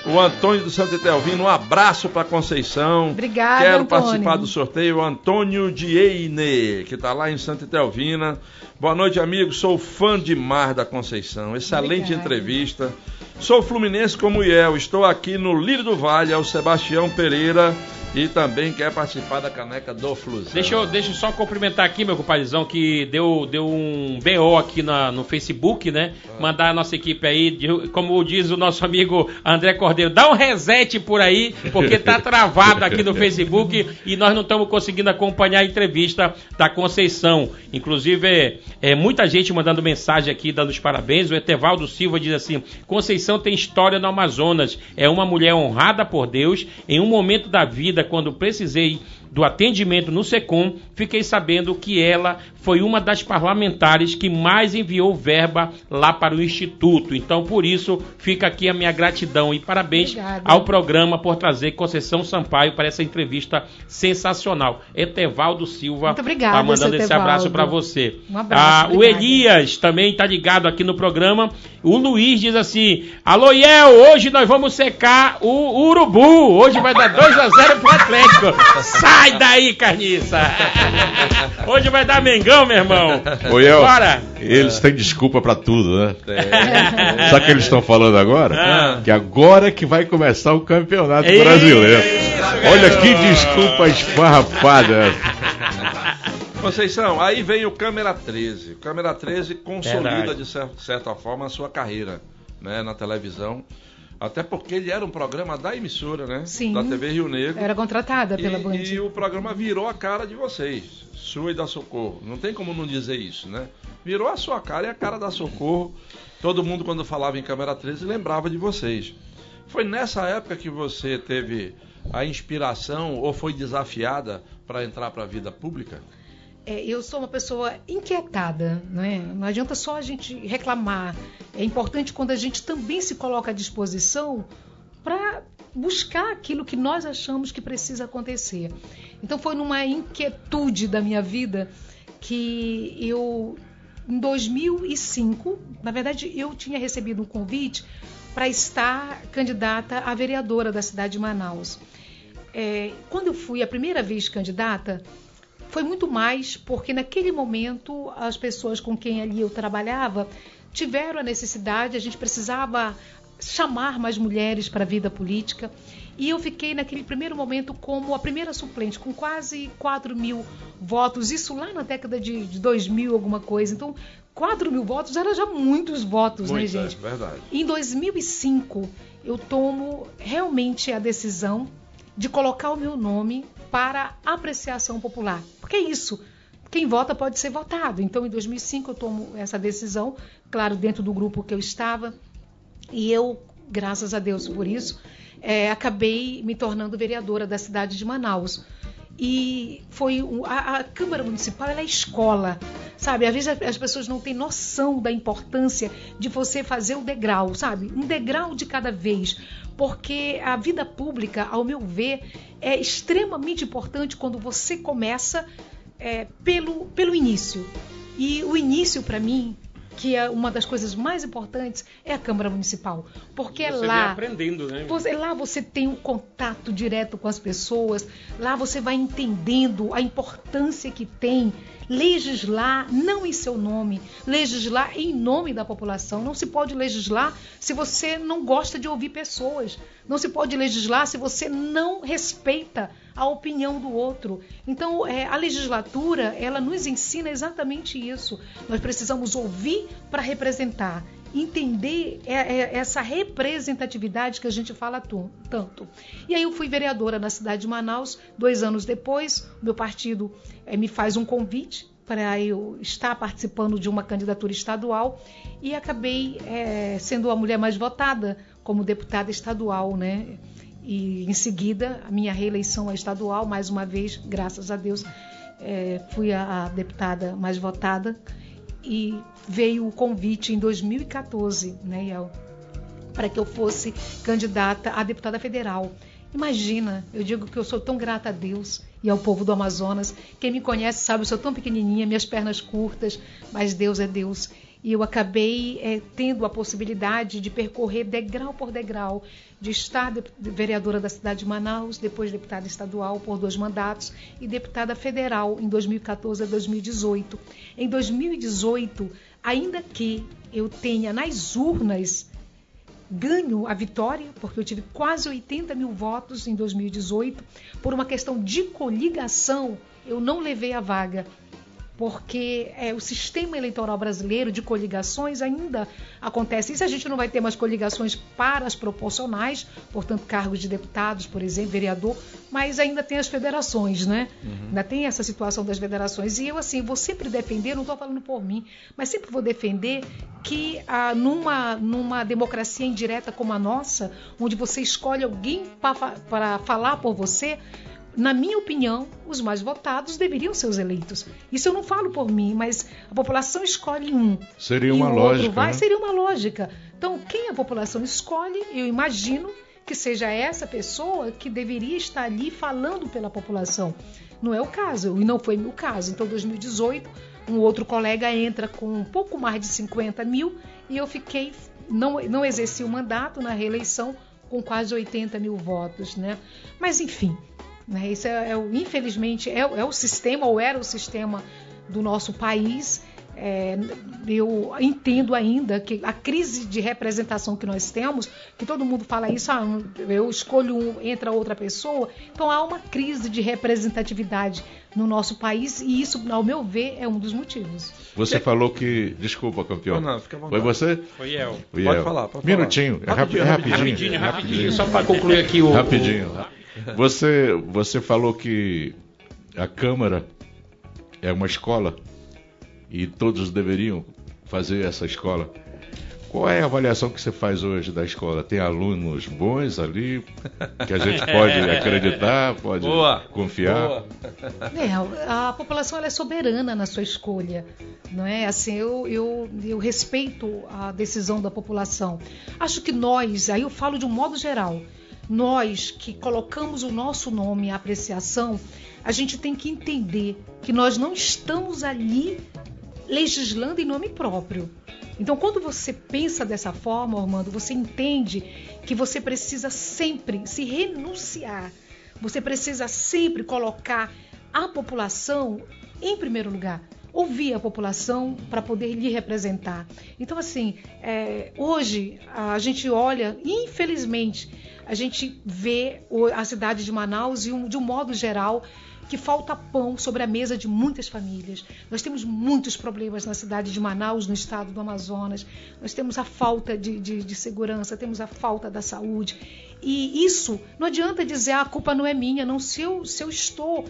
O Antônio do Santo Etelvino, um abraço para Conceição. Obrigada, Quero Antônio. participar do sorteio. O Antônio Dieine, que está lá em Santa Etelvina. Boa noite, amigo. Sou fã demais da Conceição. Excelente Obrigada. entrevista. Sou fluminense como o Iel. Estou aqui no Lírio do Vale, é o Sebastião Pereira. E também quer participar da caneca do Flusão. Deixa eu, deixa eu só cumprimentar aqui, meu compadrezão, que deu, deu um BO aqui na, no Facebook, né? Mandar a nossa equipe aí, como diz o nosso amigo André Cordeiro, dá um reset por aí, porque tá *laughs* travado aqui no Facebook e nós não estamos conseguindo acompanhar a entrevista da Conceição. Inclusive, é, é, muita gente mandando mensagem aqui, dando os parabéns. O Etevaldo Silva diz assim: Conceição tem história no Amazonas, é uma mulher honrada por Deus. Em um momento da vida, quando precisei do atendimento no SECOM, fiquei sabendo que ela foi uma das parlamentares que mais enviou verba lá para o Instituto. Então, por isso, fica aqui a minha gratidão e parabéns Obrigada. ao programa por trazer Conceição Sampaio para essa entrevista sensacional. Etevaldo Silva Muito obrigada, tá mandando esse abraço para você. Um abraço, Ah, o. Elias também está ligado aqui no programa. O Luiz diz assim: Alô, Iel, hoje nós vamos secar o urubu. Hoje vai dar 2 a 0 pro Atlético. *laughs* Sai daí, carniça. *laughs* Hoje vai dar Mengão, meu irmão. El, Bora. eles têm desculpa pra tudo, né? É. Sabe o que eles estão falando agora? Ah. Que agora que vai começar o campeonato Ei, brasileiro. Olha que desculpa esfarrapada. Conceição, aí vem o Câmera 13. O Câmera 13 consolida, Verdade. de cer- certa forma, a sua carreira né, na televisão. Até porque ele era um programa da emissora, né? Sim. Da TV Rio Negro. Era contratada pela Band. e o programa virou a cara de vocês, sua e da Socorro. Não tem como não dizer isso, né? Virou a sua cara e a cara da Socorro. Todo mundo, quando falava em Câmera 13, lembrava de vocês. Foi nessa época que você teve a inspiração ou foi desafiada para entrar para a vida pública? É, eu sou uma pessoa inquietada, não é? Não adianta só a gente reclamar. É importante quando a gente também se coloca à disposição para buscar aquilo que nós achamos que precisa acontecer. Então foi numa inquietude da minha vida que eu, em 2005, na verdade eu tinha recebido um convite para estar candidata a vereadora da cidade de Manaus. É, quando eu fui a primeira vez candidata, foi muito mais porque naquele momento as pessoas com quem ali eu trabalhava tiveram a necessidade, a gente precisava chamar mais mulheres para a vida política E eu fiquei naquele primeiro momento como a primeira suplente, com quase 4 mil votos, isso lá na década de, de 2000, alguma coisa. Então, 4 mil votos era já muitos votos, Muito, né, gente? é verdade. Em 2005, eu tomo realmente a decisão de colocar o meu nome para apreciação popular. Porque é isso. Quem vota pode ser votado. Então, em 2005, eu tomo essa decisão, claro, dentro do grupo que eu estava. E eu, graças a Deus por isso, é, acabei me tornando vereadora da cidade de Manaus. E foi a, a Câmara Municipal é escola, sabe? Às vezes as- as pessoas não têm noção da importância de você fazer o degrau, sabe? Um degrau de cada vez. Porque a vida pública, ao meu ver, é extremamente importante quando você começa é, pelo, pelo início. E o início, para mim, que é uma das coisas mais importantes, é a Câmara Municipal. Porque é Você lá. aprendendo, né? Você- lá você tem um contato direto com as pessoas, lá você vai entendendo a importância que tem legislar não em seu nome, legislar em nome da população. Não se pode legislar se você não gosta de ouvir pessoas. Não se pode legislar se você não respeita a opinião do outro. Então, é, a legislatura, ela nos ensina exatamente isso. Nós precisamos ouvir para representar entender é- é- essa representatividade que a gente fala tanto. E aí eu fui vereadora na cidade de Manaus, dois anos depois, meu partido eh, me faz um convite para eu estar participando de uma candidatura estadual e acabei eh, sendo a mulher mais votada como deputada estadual, né? E em seguida, a minha reeleição é estadual, mais uma vez, graças a Deus, eh, fui a, a deputada mais votada e veio o convite em 2014, né, para que eu fosse candidata a deputada federal. Imagina, eu digo que eu sou tão grata a Deus e ao povo do Amazonas. Quem me conhece sabe, eu sou tão pequenininha, minhas pernas curtas, mas Deus é Deus. E eu acabei eh, tendo a possibilidade de percorrer degrau por degrau, de estar de- vereadora da cidade de Manaus, depois deputada estadual por dois mandatos e deputada federal em 2014 a 2018. Em 2018, ainda que eu tenha nas urnas ganho a vitória, porque eu tive quase 80 mil votos em 2018. Por uma questão de coligação, eu não levei a vaga, porque é, o sistema eleitoral brasileiro de coligações ainda acontece. Isso a gente não vai ter mais coligações para as proporcionais, portanto, cargos de deputados, por exemplo, vereador, mas ainda tem as federações, né? Ainda tem essa situação das federações. E eu, assim, vou sempre defender, não estou falando por mim, mas sempre vou defender que ah, numa, numa democracia indireta como a nossa, onde você escolhe alguém para falar por você, na minha opinião, os mais votados deveriam ser os eleitos. Isso eu não falo por mim, mas a população escolhe um. Seria e uma o lógica, Outro vai, né? Seria uma lógica. Então, quem a população escolhe, eu imagino que seja essa pessoa que deveria estar ali falando pela população. Não é o caso, e não foi o caso. Então, 2018, um outro colega entra com um pouco mais de 50 mil e eu fiquei, não, não exerci o mandato na reeleição com quase 80 mil votos, né? Mas enfim, né? Isso é, é o- infelizmente é, o- é o sistema ou era o sistema do nosso país. É, eu entendo ainda que a crise de representação que nós temos, que todo mundo fala isso, ah, eu escolho um, entra outra pessoa, então há uma crise de representatividade no nosso país e isso, ao meu ver, é um dos motivos. Você falou que. Desculpa, campeão. Não, não, fica. Foi você? Foi eu. Foi Pode eu. falar, pode Minutinho. falar. É é Rapidinho, rapidinho. Rapidinho, rapidinho, só para concluir aqui o. Rapidinho. *laughs* Você, você falou que a Câmara é uma escola e todos deveriam fazer essa escola. Qual é a avaliação que você faz hoje da escola? Tem alunos bons ali que a gente pode *laughs* acreditar, pode Boa. confiar? Boa. É, a população ela é soberana na sua escolha, não é? Assim, eu, eu, eu respeito a decisão da população. Acho que nós, aí eu falo de um modo geral, nós que colocamos o nosso nome à apreciação, a gente tem que entender que nós não estamos ali legislando em nome próprio. Então, quando você pensa dessa forma, Armando, você entende que você precisa sempre se renunciar. Você precisa sempre colocar a população em primeiro lugar. Ouvir a população para poder lhe representar. Então, assim, é, hoje a gente olha, infelizmente, a gente vê a cidade de Manaus e, de um modo geral, que falta pão sobre a mesa de muitas famílias. Nós temos muitos problemas na cidade de Manaus, no estado do Amazonas. Nós temos a falta de, de- de segurança, temos a falta da saúde. E isso, não adianta dizer "Ah, a culpa não é minha, não. Se eu, se eu estou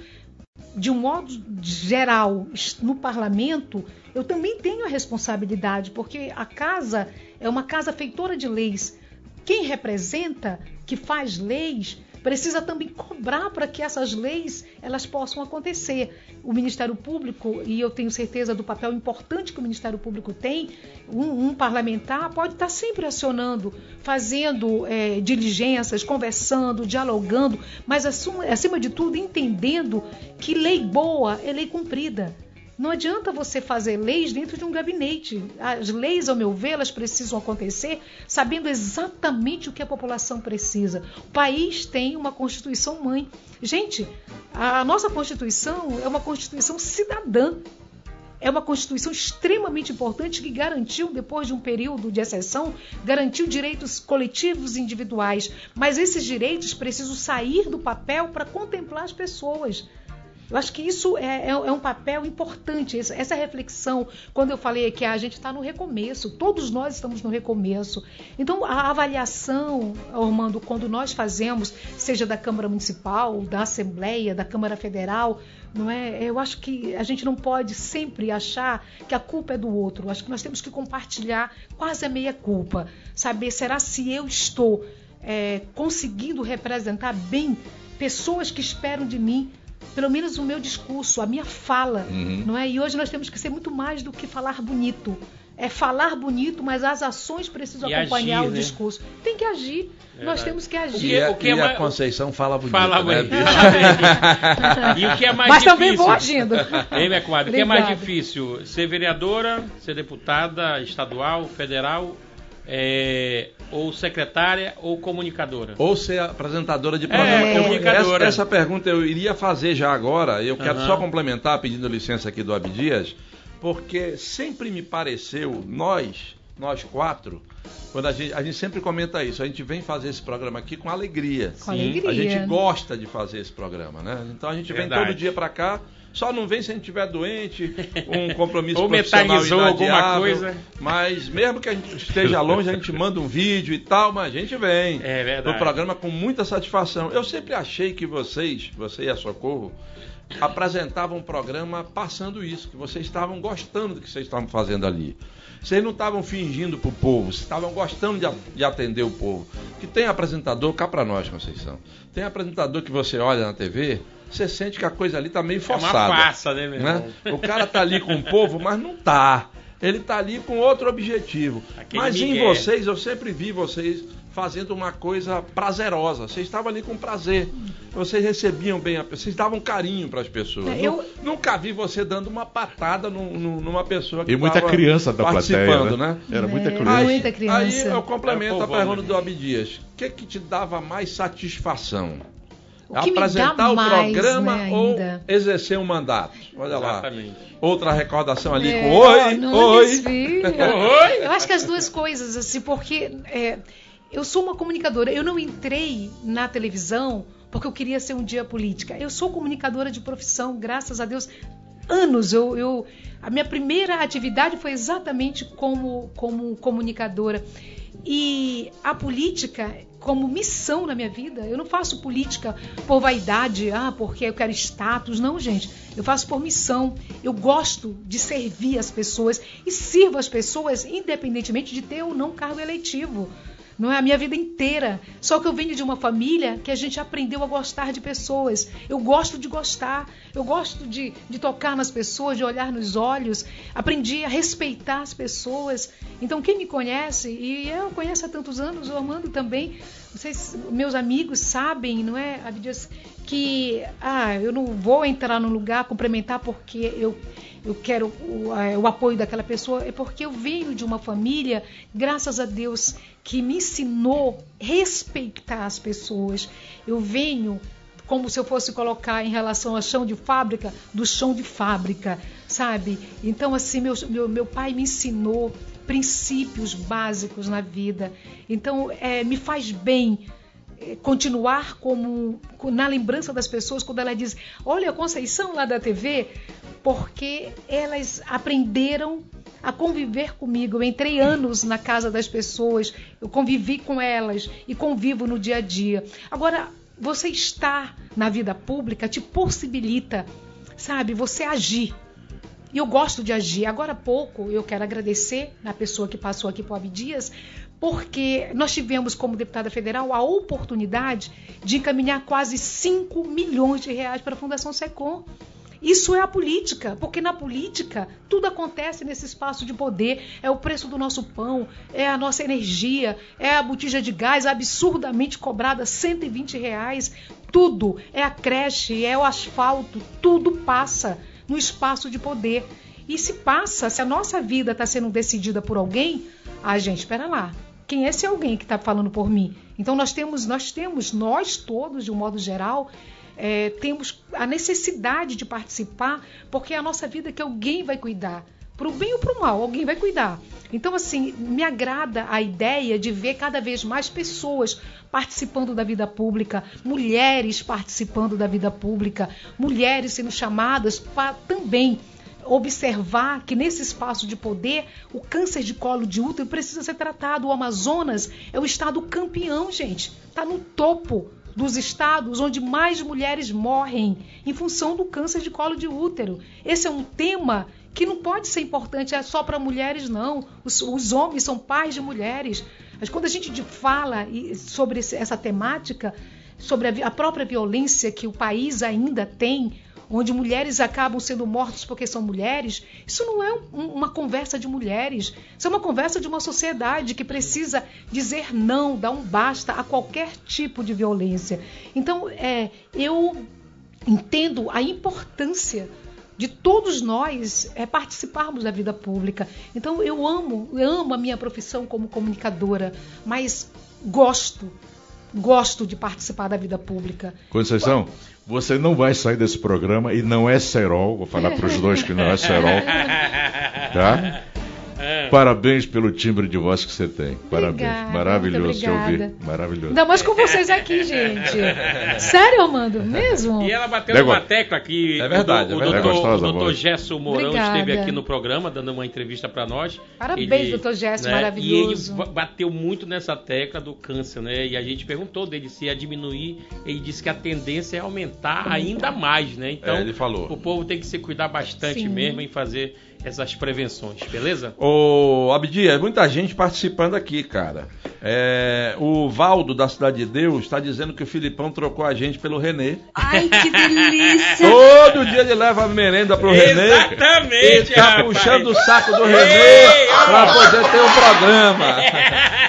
de um modo geral, no parlamento, eu também tenho a responsabilidade, porque a casa é uma casa feitora de leis. Quem representa, que faz leis, precisa também cobrar para que essas leis elas possam acontecer. O Ministério Público, e eu tenho certeza do papel importante que o Ministério Público tem, um, um parlamentar pode estar sempre acionando, fazendo eh, diligências, conversando, dialogando, mas acima de tudo entendendo que lei boa é lei cumprida. Não adianta você fazer leis dentro de um gabinete. As leis, ao meu ver, elas precisam acontecer sabendo exatamente o que a população precisa. O país tem uma Constituição mãe. Gente, a nossa Constituição é uma Constituição cidadã. É uma Constituição extremamente importante que garantiu, depois de um período de exceção, garantiu direitos coletivos e individuais. Mas esses direitos precisam sair do papel para contemplar as pessoas. Eu acho que isso é, é- é um papel importante, essa, essa reflexão, quando eu falei que a gente está no recomeço, todos nós estamos no recomeço. Então, a avaliação, Armando, quando nós fazemos, seja da Câmara Municipal, da Assembleia, da Câmara Federal, não é? Eu acho que a gente não pode sempre achar que a culpa é do outro. Acho que nós temos que compartilhar quase a meia culpa. Saber, será se eu estou é, conseguindo representar bem pessoas que esperam de mim pelo menos o meu discurso, a minha fala, Uhum. não é? E hoje nós temos que ser muito mais do que falar bonito. É falar bonito, mas as ações precisam E acompanhar agir, o né? discurso. Tem que agir. Nós temos que E, agir. a, o que é e a mais- Conceição fala bonito. Fala né, bonito. bicho? *laughs* E o que é mais Mas difícil? também vou agindo. Hein, minha comadre? O que é mais difícil? Ser vereadora, ser deputada estadual, federal, é, ou secretária, ou comunicadora? Ou ser apresentadora de É, programa. Eu- comunicadora. essa, essa pergunta eu iria fazer já agora. Eu quero Aham. só complementar, pedindo licença aqui do Abdias, porque sempre me pareceu, nós, nós quatro, quando a gente, a gente sempre comenta isso, a gente vem fazer esse programa aqui com alegria. Com alegria. A gente gosta de fazer esse programa, né? Então a gente vem Verdade. todo dia pra cá. Só não vem se a gente estiver doente, um compromisso *laughs* Ou metalizou alguma coisa. Mas mesmo que a gente esteja longe, a gente manda um vídeo e tal, mas a gente vem É verdade. do programa com muita satisfação. Eu sempre achei que vocês, você e a Socorro, apresentavam um programa passando isso, que vocês estavam gostando do que vocês estavam fazendo ali. Vocês não estavam fingindo pro povo, vocês estavam gostando de, de atender o povo. Que tem apresentador, cá pra nós, Conceição. Tem apresentador que você olha na TV, você sente que a coisa ali tá meio É uma forçada. farsa, né, meu irmão? né? O cara tá ali com o povo, mas não tá. Ele tá ali com outro objetivo. Aquele mas em migué. vocês, eu sempre vi vocês fazendo uma coisa prazerosa. Vocês estavam ali com prazer. Vocês recebiam bem a pessoa, vocês davam carinho para as pessoas. É, eu- Nunca vi você dando uma patada num- num- numa pessoa que E muita criança da plateia, participando, né? né? Era muita É, criança. Aí, Muita criança. aí eu complemento É a pergunta né? do Abdias. O que que te dava mais satisfação? Apresentar o mais, programa né, ou ainda? exercer um mandato? Olha lá. Exatamente. Outra recordação ali É, com oi, não oi. *laughs* Oi. Eu acho que as duas coisas, assim, porque é, eu sou uma comunicadora. Eu não entrei na televisão porque eu queria ser um dia política. Eu sou comunicadora de profissão, graças a Deus. Anos, eu, eu a minha primeira atividade foi exatamente como, como comunicadora. E a política como missão na minha vida. Eu não faço política por vaidade, ah, porque eu quero status. Não, gente. Eu faço por missão. Eu gosto de servir as pessoas e sirvo as pessoas independentemente de ter ou não cargo eletivo. Não é a minha vida inteira. Só que eu venho de uma família que a gente aprendeu a gostar de pessoas. Eu gosto de gostar. Eu gosto de, de tocar nas pessoas, de olhar nos olhos. Aprendi a respeitar as pessoas. Então, quem me conhece, e eu conheço há tantos anos, o Armando também, vocês, meus amigos sabem, não é, Abdias, que ah, eu não vou entrar num lugar cumprimentar porque eu, eu quero o, eh, o apoio daquela pessoa, é porque eu venho de uma família, graças a Deus, que me ensinou respeitar as pessoas. Eu venho como se eu fosse colocar em relação ao chão de fábrica, do chão de fábrica, sabe? Então, assim, meu, meu, meu pai me ensinou princípios básicos na vida. Então, é, me faz bem continuar como co- na lembrança das pessoas quando ela diz: Olha a Conceição lá da TV, porque elas aprenderam a conviver comigo. Eu entrei anos na casa das pessoas, eu convivi com elas e convivo no dia a dia. Agora, você estar na vida pública te possibilita, sabe, você agir. E eu gosto de agir. Agora há pouco eu quero agradecer na pessoa que passou aqui por Abdias, porque nós tivemos como deputada federal a oportunidade de encaminhar quase 5 milhões de reais para a Fundação Secom. Isso é a política, porque na política tudo acontece nesse espaço de poder. É o preço do nosso pão, é a nossa energia, é a botija de gás absurdamente cobrada 120 reais. Tudo é a creche, é o asfalto, tudo passa no espaço de poder. E se passa, se a nossa vida está sendo decidida por alguém, ah, gente, espera lá. Quem é esse alguém que está falando por mim? Então nós temos, nós temos, nós todos, de um modo geral, é, temos a necessidade de participar, porque é a nossa vida que alguém vai cuidar. Para o bem ou para o mal, alguém vai cuidar. Então, assim, me agrada a ideia de ver cada vez mais pessoas participando da vida pública, mulheres participando da vida pública, mulheres sendo chamadas para também observar que nesse espaço de poder o câncer de colo de útero precisa ser tratado. O Amazonas é o estado campeão, gente. Está no topo dos estados onde mais mulheres morrem em função do câncer de colo de útero. Esse é um tema que não pode ser importante é só para mulheres, não. Os, os, homens são pais de mulheres. Mas quando a gente fala sobre essa temática, sobre a, a própria violência que o país ainda tem, onde mulheres acabam sendo mortas porque são mulheres, isso não é um, uma conversa de mulheres. Isso é uma conversa de uma sociedade que precisa dizer não, dar um basta a qualquer tipo de violência. Então, é, eu entendo a importância de todos nós é, participarmos da vida pública. Então eu amo, eu amo a minha profissão como comunicadora, mas gosto, gosto de participar da vida pública. Conceição, você não vai sair desse programa e não é cerol, vou falar para os dois que não é cerol, *laughs* tá? Parabéns pelo timbre de voz que você tem. Parabéns. Obrigada, Maravilhoso te ouvir. Maravilhoso. Ainda mais com vocês aqui, gente. *laughs* Sério, Armando? Mesmo? E ela bateu Negócio. uma tecla aqui. É verdade, o, é do- verdade. O doutor, É o doutor. Gesso Mourão Obrigada. esteve aqui no programa dando uma entrevista para nós. Parabéns, doutor Gesso, maravilhoso. E ele ba- bateu muito nessa tecla do câncer, né? E a gente perguntou dele se ia diminuir. Ele disse que a tendência é aumentar ainda mais, né? Então, É, ele falou. o povo tem que se cuidar bastante Sim. mesmo em fazer essas prevenções, beleza? Ô, Abdias, muita gente participando aqui, cara. É, o Valdo, da Cidade de Deus, está dizendo que o Filipão trocou a gente pelo Renê. Ai, que delícia! *laughs* Todo dia ele leva a merenda pro Renê. Exatamente, E tá rapaz. puxando o saco do Renê ó. pra poder ter um programa. *laughs*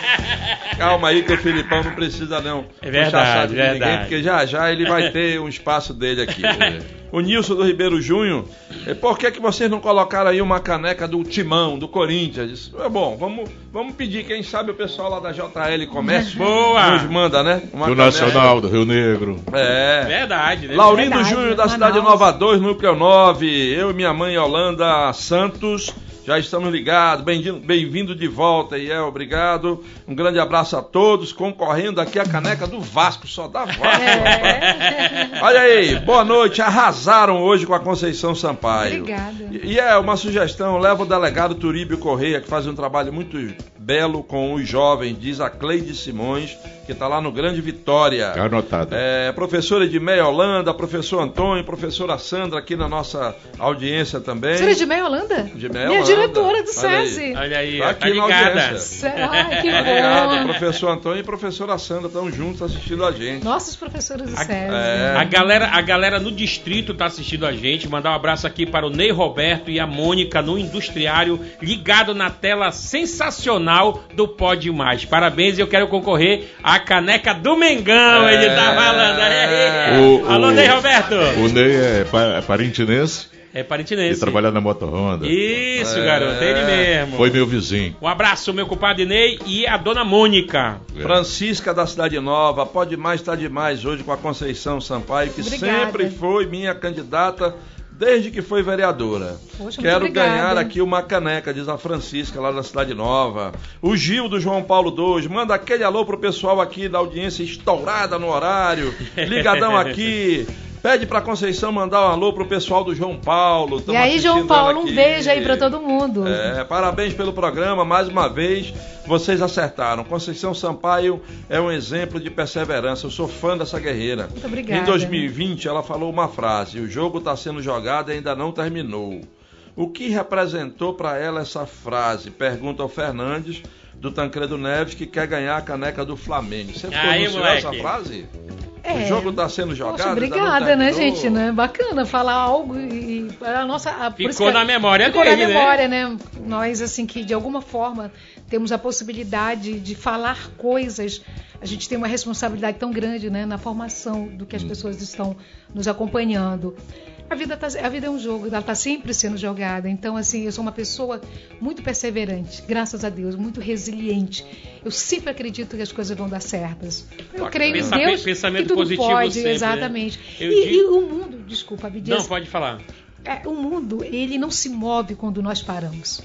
Calma aí que o Filipão não precisa não É verdade, de verdade. ninguém, porque já já ele vai ter um espaço dele aqui. *laughs* O Nilson do Ribeiro Júnior, eh, por que, que vocês não colocaram aí uma caneca do Timão, do Corinthians? Disse, É bom, vamos, vamos pedir, quem sabe o pessoal lá da JL Comércio Boa. nos manda, né? Uma Do caneca. Nacional, do Rio Negro. É. Verdade, né? Laurindo Verdade, Júnior da Manaus. cidade Nova 2, Núcleo 9. Eu e minha mãe Holanda Santos. Já estamos ligados. Bem-vindo de volta, Iel. Obrigado. Um grande abraço a todos. Concorrendo aqui a caneca do Vasco. Só dá Vasco. É. Olha aí. Boa noite. Arrasaram hoje com a Conceição Sampaio. Obrigada. E e é uma sugestão, leva o delegado Turíbio Correia, que faz um trabalho muito belo com os jovens, diz a Cleide Simões, que está lá no Grande Vitória. Anotado. É, professora Edmeia Holanda, professor Antônio, professora Sandra aqui na nossa audiência também. Você é de Meia Holanda? Edmeia Minha Holanda. diretora do Olha aí. SESI. Olha aí, Tá ó, aqui tá na audiência. Ai, que Obrigado, bom. professor Antônio e professora Sandra estão juntos assistindo a gente. Nossos professores do SESI. É. A galera, a galera no distrito tá assistindo a gente. Mandar um abraço aqui para o Ney Roberto e a Mônica no Industriário, ligado na tela sensacional do Pode Mais. Parabéns, eu quero concorrer à caneca do Mengão, É. ele tá falando. aí. O- Alô, o- Ney Roberto. O Ney é, pa- é parintinense É e parintinense. trabalha na Moto Honda. Isso, É. garoto, é ele mesmo. Foi meu vizinho. Um abraço, meu compadre Ney e a dona Mônica. Francisca da Cidade Nova, pode mais, tá demais hoje com a Conceição Sampaio, que Obrigada. sempre foi minha candidata desde que foi vereadora. Poxa, Quero ganhar aqui uma caneca, diz a Francisca, lá da Cidade Nova. O Gil do João Paulo II, manda aquele alô pro pessoal aqui da audiência estourada no horário, *laughs* ligadão aqui. Pede pra Conceição mandar um alô pro pessoal do João Paulo. E Tamo aí, João Paulo, um beijo aí pra todo mundo. É, parabéns pelo programa, mais uma vez, vocês acertaram. Conceição Sampaio é um exemplo de perseverança. Eu sou fã dessa guerreira. Muito obrigada. Em 2020, ela falou uma frase: o jogo está sendo jogado e ainda não terminou. O que representou para ela essa frase? Pergunta ao Fernandes do Tancredo Neves que quer ganhar a caneca do Flamengo. Você Aí, pronunciou moleque. essa frase? É. O jogo está sendo jogado. Poxa, obrigada, né, gente? Né? Bacana falar algo e e a nossa a, Ficou que- na memória ficou dele, na né? memória, né? Nós assim que de alguma forma temos a possibilidade de falar coisas. A gente tem uma responsabilidade tão grande, né, na formação do que as pessoas estão nos acompanhando. A vida, tá, a vida é um jogo, ela está sempre sendo jogada. Então, assim, eu sou uma pessoa muito perseverante, graças a Deus, muito resiliente. Eu sempre acredito que as coisas vão dar certas. Eu creio Pensa- em Deus pensamento que tudo positivo pode, sempre, né? exatamente. Eu E, digo- e o mundo, desculpa, Abdias, Não, pode falar. é, o mundo, ele não se move quando nós paramos.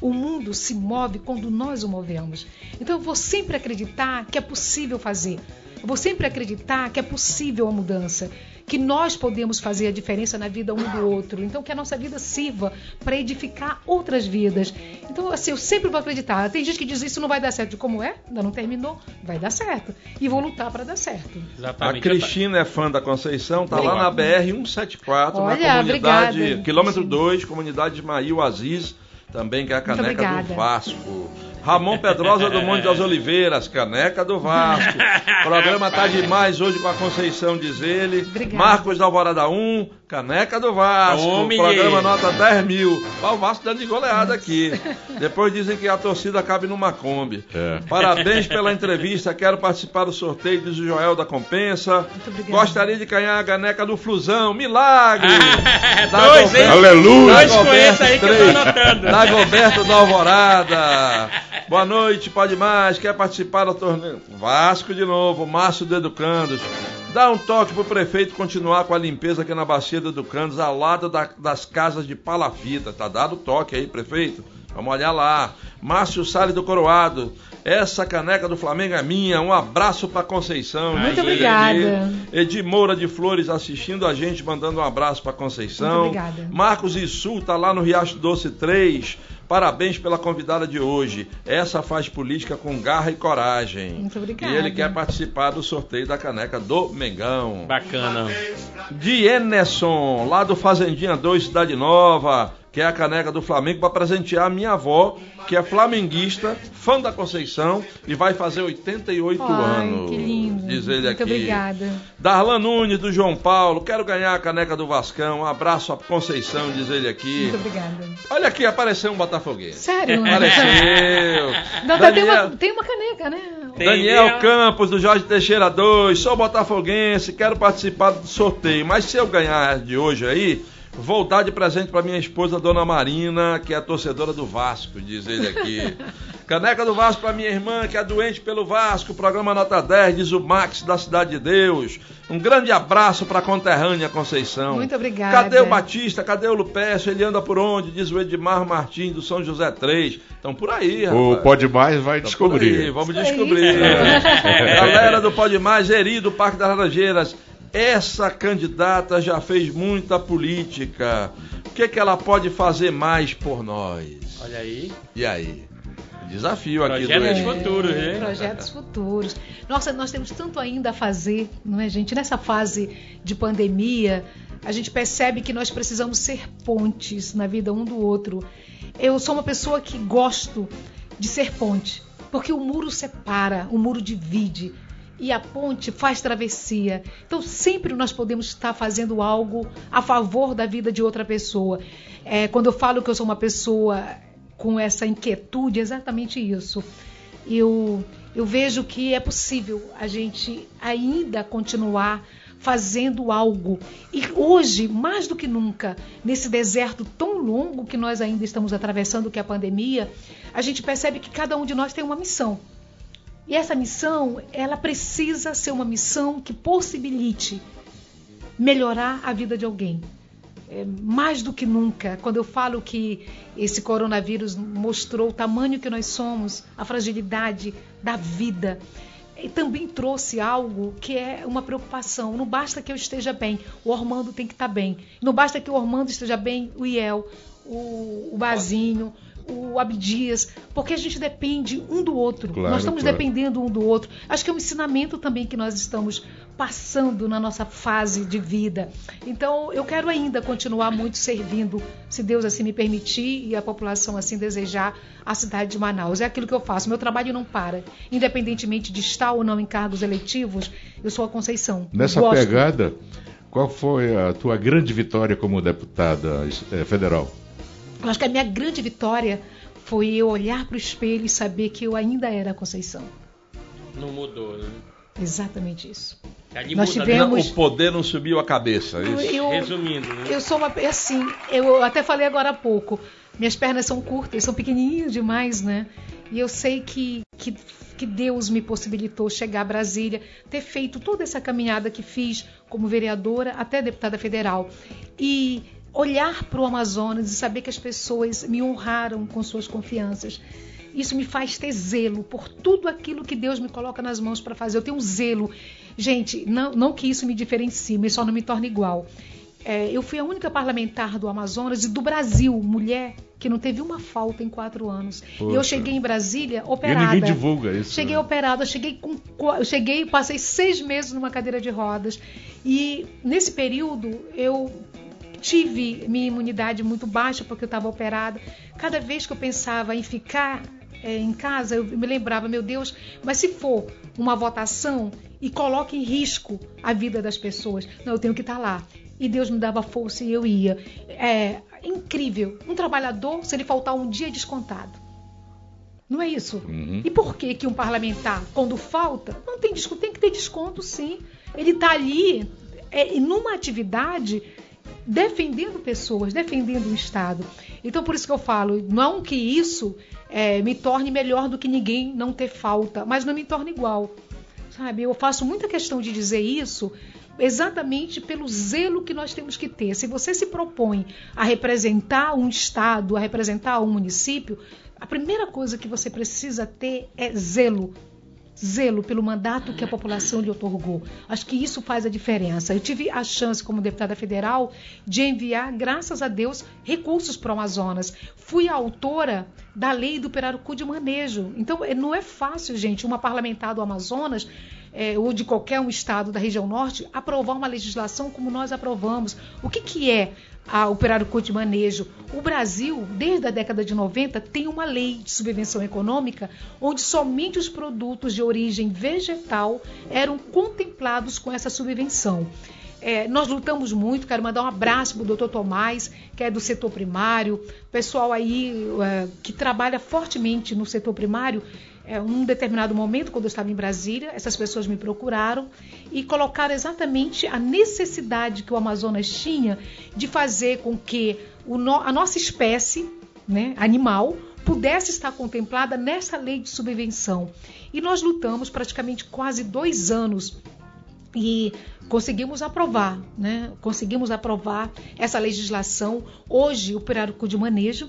O mundo se move quando nós o movemos. Então eu vou sempre acreditar que é possível fazer. Eu vou sempre acreditar que é possível a mudança, que nós podemos fazer a diferença na vida um do outro. Então que a nossa vida sirva para edificar outras vidas. Então assim, eu sempre vou acreditar. Tem gente que diz isso não vai dar certo. Como é? Ainda não terminou, vai dar certo. E vou lutar para dar certo. A Exatamente. Cristina é fã da Conceição, tá lá na. BR 174, Olha, na comunidade, obrigada, quilômetro Cristina. 2, comunidade Ismail Aziz, também que é a caneca do. Vasco. Ramon Pedrosa do Monte das Oliveiras, caneca do Vasco. *laughs* Programa tá demais hoje com a Conceição, diz ele. Obrigada. Marcos da Alvorada 1, caneca do Vasco. Homem. programa nota 10 mil. O Vasco dando de goleada aqui. *laughs* Depois dizem que a torcida cabe numa Kombi. É. Parabéns pela entrevista. Quero participar do sorteio, diz o Joel da Compensa. Gostaria de ganhar a caneca do Flusão. Milagre! Dois, hein? Aleluia! Dois com esse aí que eu tô anotando. Dagoberto da Alvorada. *laughs* Boa noite, pode mais. Quer participar do torneio? Vasco de novo, Márcio do Educandos. Dá um toque pro prefeito continuar com a limpeza aqui na Bacia do Educandos, ao lado da- das casas de palafita. Tá dado o toque aí, prefeito? Vamos olhar lá. Márcio Salles do Coroado. Essa caneca do Flamengo é minha. Um abraço pra Conceição. Muito diz ele obrigada. Edi Moura de Flores assistindo a gente, mandando um abraço pra Conceição. Muito obrigada. Marcos Issul tá lá no Riacho Doce 3. Parabéns pela convidada de hoje. Essa faz política com garra e coragem. Muito obrigada. E ele quer participar do sorteio da caneca do Mengão. Bacana. De Enerson, lá do Fazendinha 2, Cidade Nova, que é a caneca do Flamengo, para presentear a minha avó, que é flamenguista, fã da Conceição e vai fazer 88 Ai, anos. que lindo. Diz ele Muito aqui. obrigada. Darlan Nunes, do João Paulo, quero ganhar a caneca do Vascão. Um abraço à Conceição, diz ele aqui. Muito obrigada. Olha aqui, apareceu um botafoguense. Sério? *laughs* Apareceu. Não, tá, tem, Daniel, uma, tem uma caneca, né? Daniel? Campos, do Jorge Teixeira 2. Sou botafoguense, quero participar do sorteio. Mas se eu ganhar de hoje aí, vou dar de presente para minha esposa, Dona Marina, que é torcedora do Vasco, diz ele aqui. *laughs* Caneca do Vasco para minha irmã, que é doente pelo Vasco. Programa Nota 10, diz o Max da Cidade de Deus. Um grande abraço para a conterrânea Conceição. Muito obrigada. Cadê o Batista? Cadê o Lupécio? Ele anda por onde? Diz o Edmar Martins, do São José 3. Estão por aí, O rapaz. Pode Mais vai aí, descobrir. vamos Isso aí. descobrir. *laughs* Galera do Pode Mais, Eri do Parque das Laranjeiras. Essa candidata já fez muita política. O que, que ela pode fazer mais por nós? Olha aí. E aí? Desafio aqui Projetos do futuros? É, Projetos futuros. Nossa, nós temos tanto ainda a fazer, não é, gente? Nessa fase de pandemia, a gente percebe que nós precisamos ser pontes na vida um do outro. Eu sou uma pessoa que gosto de ser ponte, porque o muro separa, o muro divide. E a ponte faz travessia. Então, sempre nós podemos estar fazendo algo a favor da vida de outra pessoa. É, quando eu falo que eu sou uma pessoa com essa inquietude, é exatamente isso. Eu, eu vejo que é possível a gente ainda continuar fazendo algo. E hoje, mais do que nunca, nesse deserto tão longo que nós ainda estamos atravessando, que é a pandemia, a gente percebe que cada um de nós tem uma missão. E essa missão, ela precisa ser uma missão que possibilite melhorar a vida de alguém. é, mais do que nunca, quando eu falo que esse coronavírus mostrou o tamanho que nós somos, a fragilidade da vida, e também trouxe algo que é uma preocupação. Não basta que eu esteja bem, o Ormando tem que estar bem. Não basta que o Ormando esteja bem, o Iel, o, o Bazinho, o Abdias, porque a gente depende um do outro. Claro, nós estamos claro. dependendo um do outro. Acho que é um ensinamento também que nós estamos passando na nossa fase de vida. Então, eu quero ainda continuar muito servindo, se Deus assim me permitir e a população assim desejar, a cidade de Manaus. É aquilo que eu faço. Meu trabalho não para. Independentemente de estar ou não em cargos eletivos, eu sou a Conceição. Nessa Gosto. pegada, qual foi a tua grande vitória como deputada eh, federal? Eu acho que a minha grande vitória foi eu olhar para o espelho e saber que eu ainda era a Conceição. Não mudou, né? Exatamente isso. Ali Nós muda, tivemos- o poder não subiu a cabeça. Eu- Isso. eu- Resumindo, né? Eu sou uma assim, eu até falei agora há pouco. Minhas pernas são curtas, são pequenininhas demais, né? E eu sei que, que, que Deus me possibilitou chegar a Brasília, ter feito toda essa caminhada que fiz como vereadora até deputada federal. E olhar para o Amazonas e saber que as pessoas me honraram com suas confianças. Isso me faz ter zelo por tudo aquilo que Deus me coloca nas mãos para fazer. Eu tenho um zelo. Gente, não, não que isso me diferencie, mas só não me torne igual. É, eu fui a única parlamentar do Amazonas e do Brasil, mulher, que não teve uma falta em quatro anos. E eu Poxa. cheguei em Brasília E operada. ninguém divulga isso. Cheguei né? operada, cheguei com, cheguei, passei seis meses numa cadeira de rodas e nesse período eu tive minha imunidade muito baixa porque eu estava operada. Cada vez que eu pensava em ficar eh, em casa, eu me lembrava, meu Deus, mas se for uma votação e coloca em risco a vida das pessoas, não, eu tenho que estar lá. E Deus me dava força e eu ia. É incrível. Um trabalhador, se ele faltar um dia, é descontado. Não é isso? Uhum. E por que que um parlamentar, quando falta, não tem desconto? Tem que ter desconto, sim. Ele está ali é, numa atividade defendendo pessoas, defendendo o Estado. Então, por isso que eu falo, não que isso é, me torne melhor do que ninguém não ter falta, mas não me torne igual. Sabe? Eu faço muita questão de dizer isso exatamente pelo zelo que nós temos que ter. Se você se propõe a representar um estado, a representar um município, a primeira coisa que você precisa ter é zelo. Zelo pelo mandato que a população lhe otorgou. Acho que isso faz a diferença. Eu tive a chance, como deputada federal, de enviar, graças a Deus, recursos para o Amazonas. Fui autora da lei do perarucu de manejo. Então, eh, não é fácil, gente, uma parlamentar do Amazonas eh, ou de qualquer um estado da região norte aprovar uma legislação como nós aprovamos. O que, que é a, o perarucu de manejo? O Brasil, desde a década de 90, tem uma lei de subvenção econômica onde somente os produtos de origem vegetal eram contemplados com essa subvenção. É, nós lutamos muito, quero mandar um abraço para o doutor Tomás, que é do setor primário, pessoal aí é, que trabalha fortemente no setor primário. É, um determinado momento, quando eu estava em Brasília, essas pessoas me procuraram e colocaram exatamente a necessidade que o Amazonas tinha de fazer com que no- a nossa espécie né, animal pudesse estar contemplada nessa lei de subvenção. E nós lutamos praticamente quase dois anos e conseguimos aprovar, né? Conseguimos aprovar essa legislação. Hoje, o pirarucu de manejo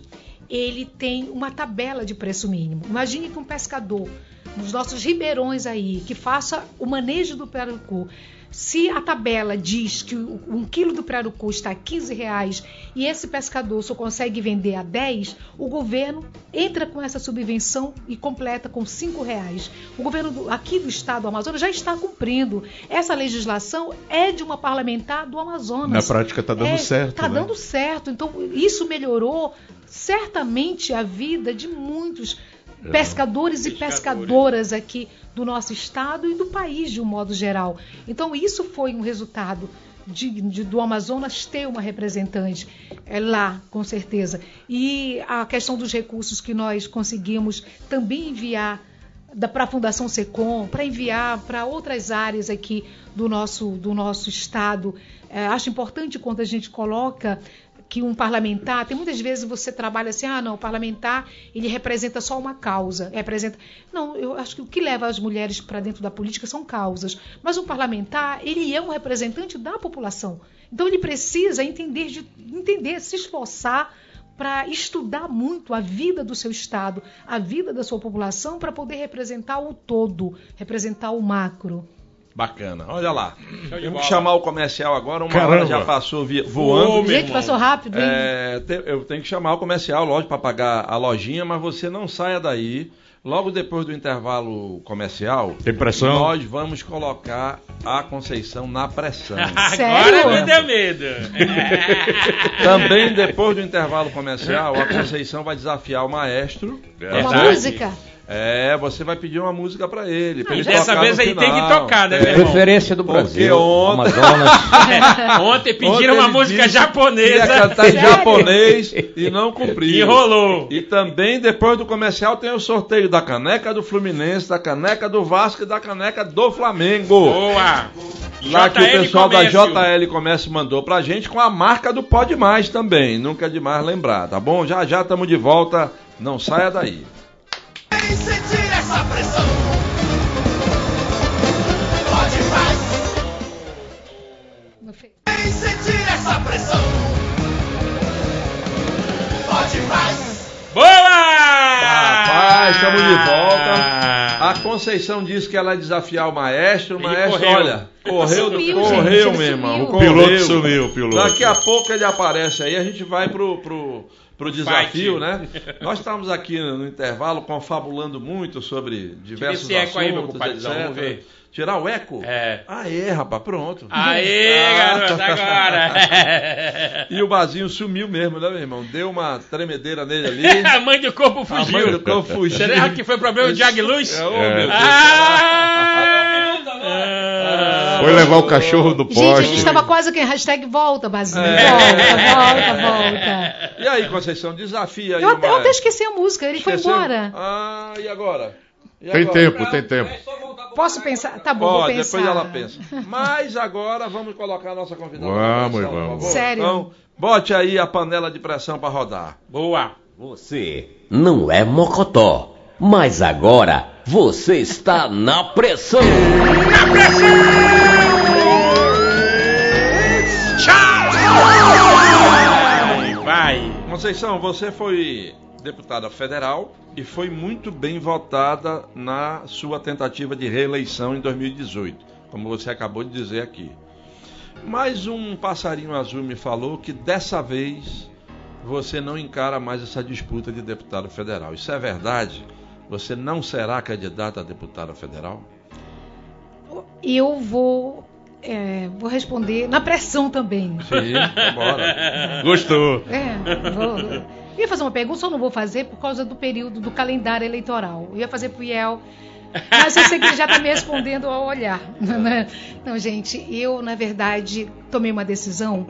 ele tem uma tabela de preço mínimo. Imagine que um pescador nos nossos ribeirões aí que faça o manejo do pirarucu se a tabela diz que um quilo do pirarucu está a 15 reais e esse pescador só consegue vender a 10, o governo entra com essa subvenção e completa com 5 reais. O governo aqui do estado do Amazonas já está cumprindo. Essa legislação é de uma parlamentar do Amazonas. Na prática está dando certo. Está né? dando certo. Então, isso melhorou certamente a vida de muitos É. pescadores e pescadoras aqui do nosso estado e do país de um modo geral. Então, isso foi um resultado de, de- do Amazonas ter uma representante é, lá, com certeza. E a questão dos recursos que nós conseguimos também enviar para a Fundação Secom, para enviar para outras áreas aqui do nosso, do nosso estado. É, acho importante quando a gente coloca que um parlamentar, tem muitas vezes você trabalha assim, ah, não, o parlamentar, ele representa só uma causa, representa... Não, eu acho que o que leva as mulheres para dentro da política são causas, mas um parlamentar, ele é um representante da população. Então ele precisa entender, de, entender se esforçar para estudar muito a vida do seu estado, a vida da sua população, para poder representar o todo, representar o macro. Bacana, olha lá. que chamar o comercial agora, uma Caramba. hora já passou vi- voando. Ô, Gente, passou rápido, hein? É, te- eu tenho que chamar o comercial, lógico, para pagar a lojinha, mas você não saia daí. Logo depois do intervalo comercial, Tem pressão? nós vamos colocar a Conceição na pressão. *laughs* Sério? Agora me deu medo. *laughs* Também depois do intervalo comercial, a Conceição vai desafiar o maestro. Uma Verdade. música? É, você vai pedir uma música para ele. pra E ele dessa vez aí tem que tocar, né, É. irmão? Preferência do Porque Brasil. ontem- Amazonas. *laughs* Ontem pediram Ontem uma música que Ia japonesa. cantar em Sério? *laughs* japonês e não cumpriu. Enrolou. E também, depois do comercial, tem o sorteio da caneca do Fluminense, da caneca do Vasco e da caneca do Flamengo. Boa. Lá que o JL pessoal Comércio. da JL Comércio mandou pra gente com a marca do Pode Mais também. Nunca é demais lembrar, tá bom? Já já estamos de volta. Não saia daí. Vem sentir essa pressão. Pode mais. Sentir essa pressão. Pode mais. Boa! Rapaz, estamos de volta. A Conceição disse que ela ia desafiar o maestro. O maestro, correu. olha, correu, Sumiu, correu, gente, meu irmão. O correu. piloto sumiu, o piloto. Daqui a pouco ele aparece aí, a gente vai pro, pro, pro desafio, né? Nós estamos aqui no, intervalo confabulando muito sobre diversos eco assuntos, aí, meu etc. vamos ver. Tirar o eco? É. Aê, rapaz, pronto. Aê, Ah. garoto, agora. *laughs* E o Bazinho sumiu mesmo, né, meu irmão? Deu uma tremedeira nele ali. *laughs* A mãe do corpo A mãe fugiu. do cão fugiu. Será que foi problema de Agluz? É, ô, meu Deus. Ah! Foi levar o cachorro no Gente, a poste. gente estava quase que hashtag volta, Basinho. É. Volta, volta, volta. E aí, Conceição, desafia aí Eu até, eu até esqueci a música, ele foi Esqueceu? embora. Ah, e agora? E Tem agora? tempo, tem tempo. Posso pensar? Tá bom, vou Pode, pensar. depois ela pensa. Mas agora vamos colocar a nossa convidada. Vamos, pressão, vamos. Sério? Então, bote aí a panela de pressão para rodar. Boa. Você não é mocotó, mas agora você está na pressão. Vai, vai. Conceição, você foi deputada federal e foi muito bem votada na sua tentativa de reeleição em 2018, como você acabou de dizer aqui. Mas um passarinho azul me falou que dessa vez você não encara mais essa disputa de deputado federal. Isso é verdade? Você não será candidata a deputada federal? Eu vou, é, vou responder na pressão também. Sim, bora. *laughs* Gostou. É, vou. Eu ia fazer uma pergunta, só não vou fazer por causa do período do calendário eleitoral. Eu ia fazer pro IEL, mas eu sei que ele já está me respondendo ao olhar. *laughs* né? Não, gente, eu, na verdade, tomei uma decisão.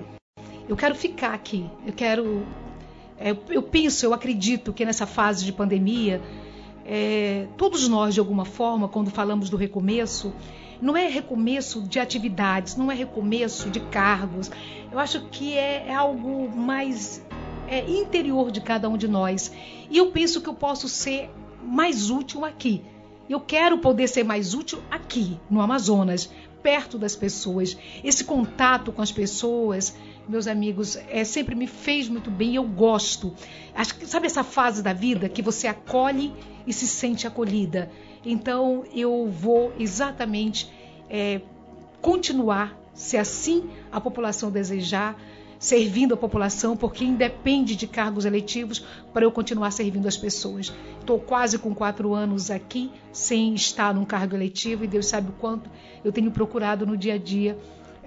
Eu quero ficar aqui. Eu quero. é, eu penso, eu acredito que nessa fase de pandemia, é, todos nós, de alguma forma, quando falamos do recomeço, não é recomeço de atividades, não é recomeço de cargos. Eu acho que é, é algo mais é, interior de cada um de nós. E eu penso que eu posso ser mais útil aqui. Eu quero poder ser mais útil aqui, no Amazonas, perto das pessoas. Esse contato com as pessoas, meus amigos, é, sempre me fez muito bem eu gosto. Acho sabe essa fase da vida que você acolhe e se sente acolhida? Então eu vou exatamente é, continuar, se assim a população desejar, servindo a população, porque independe de cargos eletivos para eu continuar servindo as pessoas. Estou quase com quatro anos aqui, sem estar num cargo eletivo, e Deus sabe o quanto eu tenho procurado no dia a dia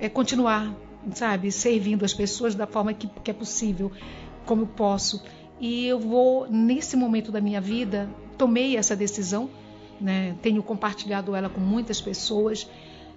é, continuar, sabe, servindo as pessoas da forma que, que é possível, como eu posso. E eu vou, nesse momento da minha vida, tomei essa decisão, né, tenho compartilhado ela com muitas pessoas,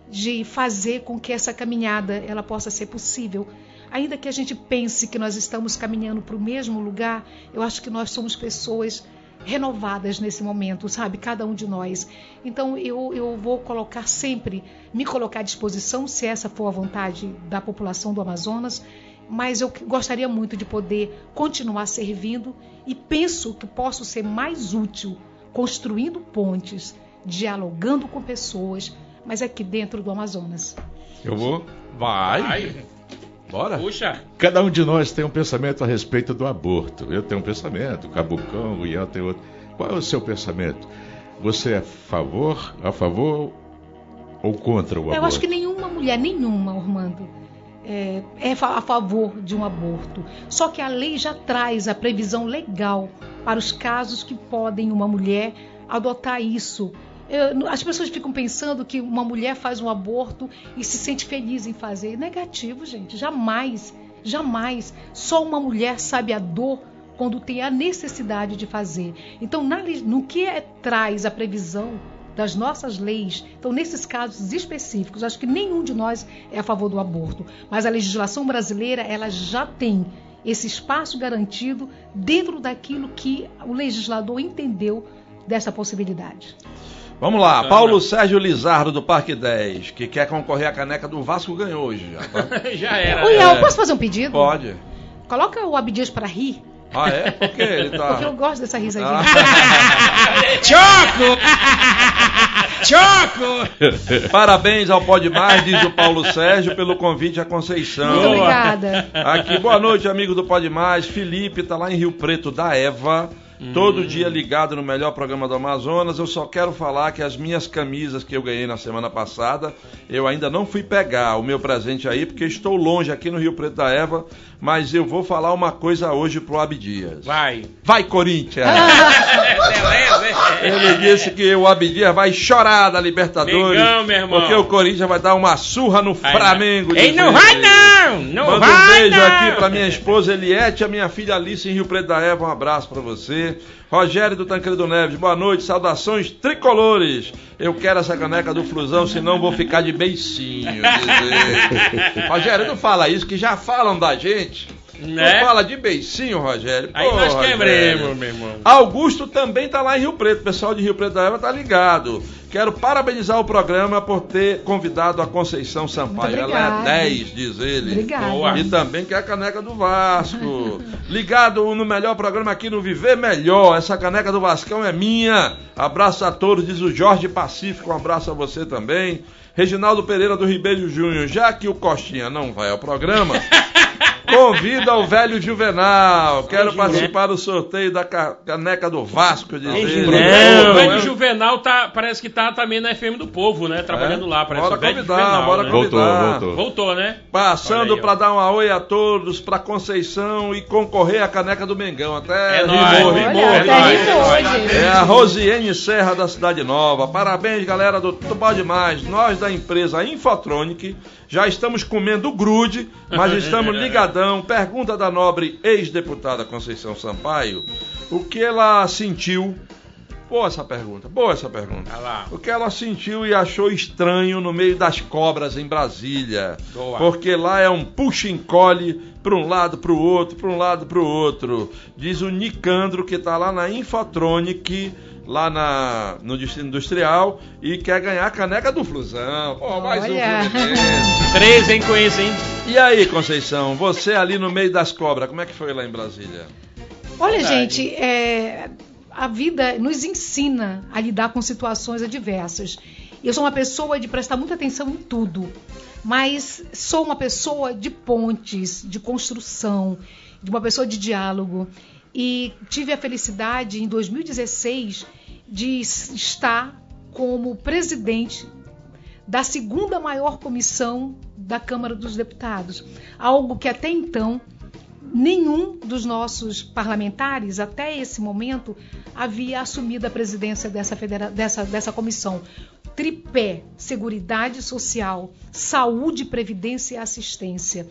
de fazer com que essa caminhada ela possa ser possível. Ainda que a gente pense que nós estamos caminhando para o mesmo lugar, eu acho que nós somos pessoas renovadas nesse momento, sabe? Cada um de nós. Então eu, eu vou colocar sempre, me colocar à disposição, se essa for a vontade da população do Amazonas, mas eu gostaria muito de poder continuar servindo e penso que posso ser mais útil construindo pontes, dialogando com pessoas, mas aqui dentro do Amazonas. Eu vou. Vai. Vai. Bora. Puxa. Cada um de nós tem um pensamento a respeito do aborto. Eu tenho um pensamento, o Cabucão, o Ian tem outro. Qual é o seu pensamento? Você é a favor, a favor ou contra o aborto? Eu acho que nenhuma mulher, nenhuma, Ormando, é, é a favor de um aborto. Só que a lei já traz a previsão legal para os casos que podem uma mulher adotar isso. As pessoas ficam pensando que uma mulher faz um aborto e se sente feliz em fazer. Negativo, gente. Jamais, jamais. Só uma mulher sabe a dor quando tem a necessidade de fazer. Então, na no que é- traz a previsão das nossas leis, então nesses casos específicos, acho que nenhum de nós é a favor do aborto, mas a legislação brasileira ela já tem esse espaço garantido dentro daquilo que o legislador entendeu dessa possibilidade. Vamos lá, Paulo Sérgio Lizardo do Parque 10, que quer concorrer à caneca do Vasco, ganhou hoje já. tá? *laughs* Já era. Ô, Iel, É. posso fazer um pedido? Pode. Coloca o Abdias para rir, Ah, é? Por quê? Ele tá. porque eu gosto dessa risadinha. *laughs* Choco! Choco! *laughs* Parabéns ao Pode Mais, diz o Paulo Sérgio, pelo convite à Conceição. Muito obrigada. Aqui, boa noite, amigo do Pode Mais. Felipe tá lá em Rio Preto da Eva. Todo dia ligado no melhor programa do Amazonas. Eu só quero falar que as minhas camisas que eu ganhei na semana passada, eu ainda não fui pegar o meu presente aí, porque estou longe aqui no Rio Preto da Eva. Mas eu vou falar uma coisa hoje pro Abdias. Vai. Vai, Corinthians! *laughs* Ele disse que o Abdias vai chorar da Libertadores. Mengão, meu irmão. Porque o Corinthians vai dar uma surra no Vai, Flamengo. Ei, não vai não! Não Manda vai um beijo não! aqui pra minha esposa Eliette, a minha filha Alice em Rio Preto da Eva. Um abraço pra você. Rogério do Tancredo Neves, boa noite, saudações tricolores. Eu quero essa caneca do Flusão, senão vou ficar de beicinho. *laughs* Rogério, não fala isso, que já falam da gente. Né? Não fala de beicinho, Rogério. Aí Pô, nós Rogério. quebremos, meu irmão. Augusto também tá lá em Rio Preto. O pessoal de Rio Preto da Eva tá ligado. Quero parabenizar o programa por ter convidado a Conceição Sampaio. Ela é obrigada. 10, diz ele. Obrigada. Boa. E também quer a caneca do Vasco. *laughs* Ligado no melhor programa aqui no Viver Melhor. Essa caneca do Vascão é minha. Abraço a todos, diz o Jorge Pacífico. Um abraço a você também. Reginaldo Pereira do Ribeiro Júnior. Já que o Costinha não vai ao programa. *laughs* Convida o velho Juvenal. Quero participar do sorteio da ca- caneca do Vasco, diz ele. Não, o velho É. Juvenal tá, parece que tá também na FM do Povo, né? Trabalhando É? lá, parece Bora o velho convidar, Juvenal, bora né? convidar. Voltou, voltou. Voltou, né? Passando para dar um oi a todos, para Conceição e concorrer à caneca do Mengão. Até É rimou, rimou. É a Rosiane Serra da Cidade Nova. Parabéns, galera do Tu Pode Mais. Nós da empresa Infotronic já estamos comendo grude, mas estamos *laughs* ligadão. Pergunta da nobre ex-deputada Conceição Sampaio. O que ela sentiu? Boa essa pergunta, boa essa pergunta. O que ela sentiu e achou estranho no meio das cobras em Brasília. Boa. Porque lá é um puxa-encolhe para um lado, para o outro, para um lado, para o outro. Diz o Nicandro, que está lá na Infotronic, lá na, no Distrito Industrial, e quer ganhar a caneca do Flusão. Pô, mais um Olha. filme desse. Três, hein, com esse, hein? E aí, Conceição, você ali no meio das cobras, como é que foi lá em Brasília? Olha, Verdade. gente, é, a vida nos ensina a lidar com situações adversas. Eu sou uma pessoa de prestar muita atenção em tudo, mas sou uma pessoa de pontes, de construção, de uma pessoa de diálogo. E tive a felicidade, em 2016, de estar como presidente da segunda maior comissão da Câmara dos Deputados. Algo que até então nenhum dos nossos parlamentares, até esse momento, havia assumido a presidência dessa, federa- dessa, dessa comissão. Tripé: Seguridade Social, Saúde, Previdência e Assistência.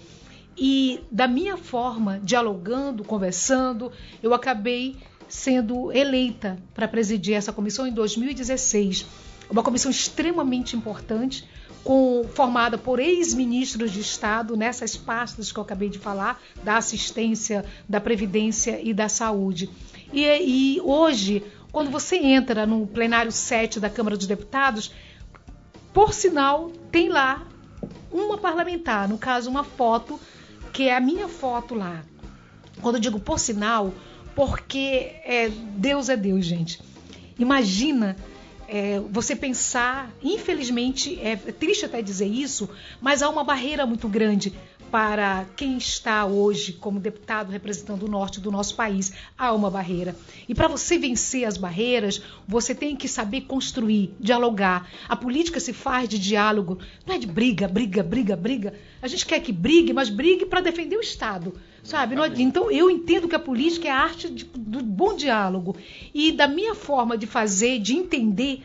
E da minha forma, dialogando, conversando, eu acabei sendo eleita para presidir essa comissão em 2016. Uma comissão extremamente importante, com- formada por ex-ministros de Estado nessas pastas que eu acabei de falar, da assistência, da previdência e da saúde. E, e hoje, quando você entra no plenário 7 da Câmara dos Deputados, por sinal, tem lá uma parlamentar, no caso, uma foto porque é a minha foto lá. Quando eu digo por sinal, porque é, Deus é Deus, gente. Imagina é, você pensar, infelizmente, é triste até dizer isso, mas há uma barreira muito grande para quem está hoje como deputado representando o norte do nosso país. Há uma barreira. E para você vencer as barreiras, você tem que saber construir, dialogar. A política se faz de diálogo, não é de briga, briga, briga, briga. A gente quer que brigue, mas brigue para defender o Estado. Sabe? Então eu entendo que a política é a arte de- do bom diálogo. E da minha forma de fazer, de entender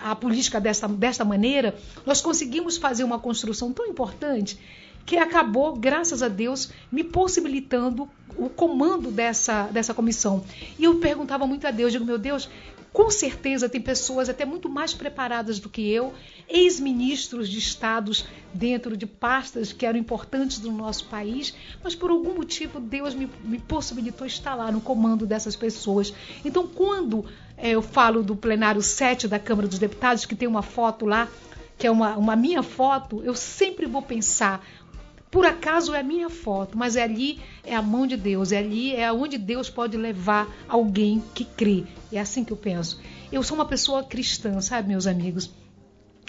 a política dessa, desta maneira, nós conseguimos fazer uma construção tão importante que acabou, graças a Deus, me possibilitando o comando dessa, dessa comissão. E eu perguntava muito a Deus, digo, meu Deus, com certeza tem pessoas até muito mais preparadas do que eu, ex-ministros de estados dentro de pastas que eram importantes do nosso país, mas por algum motivo Deus me, me possibilitou estar lá no comando dessas pessoas. Então, quando eh, eu falo do plenário 7 da Câmara dos Deputados, que tem uma foto lá, que é uma, uma minha foto, eu sempre vou pensar por acaso é a minha foto, mas é ali é a mão de Deus, é ali é onde Deus pode levar alguém que crê. É assim que eu penso. Eu sou uma pessoa cristã, sabe, meus amigos?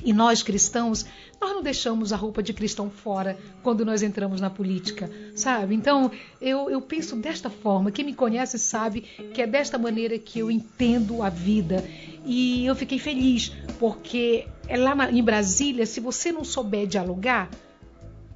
E nós cristãos, nós não deixamos a roupa de cristão fora quando nós entramos na política, sabe? Então, eu, eu penso desta forma. Quem me conhece sabe que é desta maneira que eu entendo a vida. E eu fiquei feliz, porque é lá na- em Brasília, se você não souber dialogar,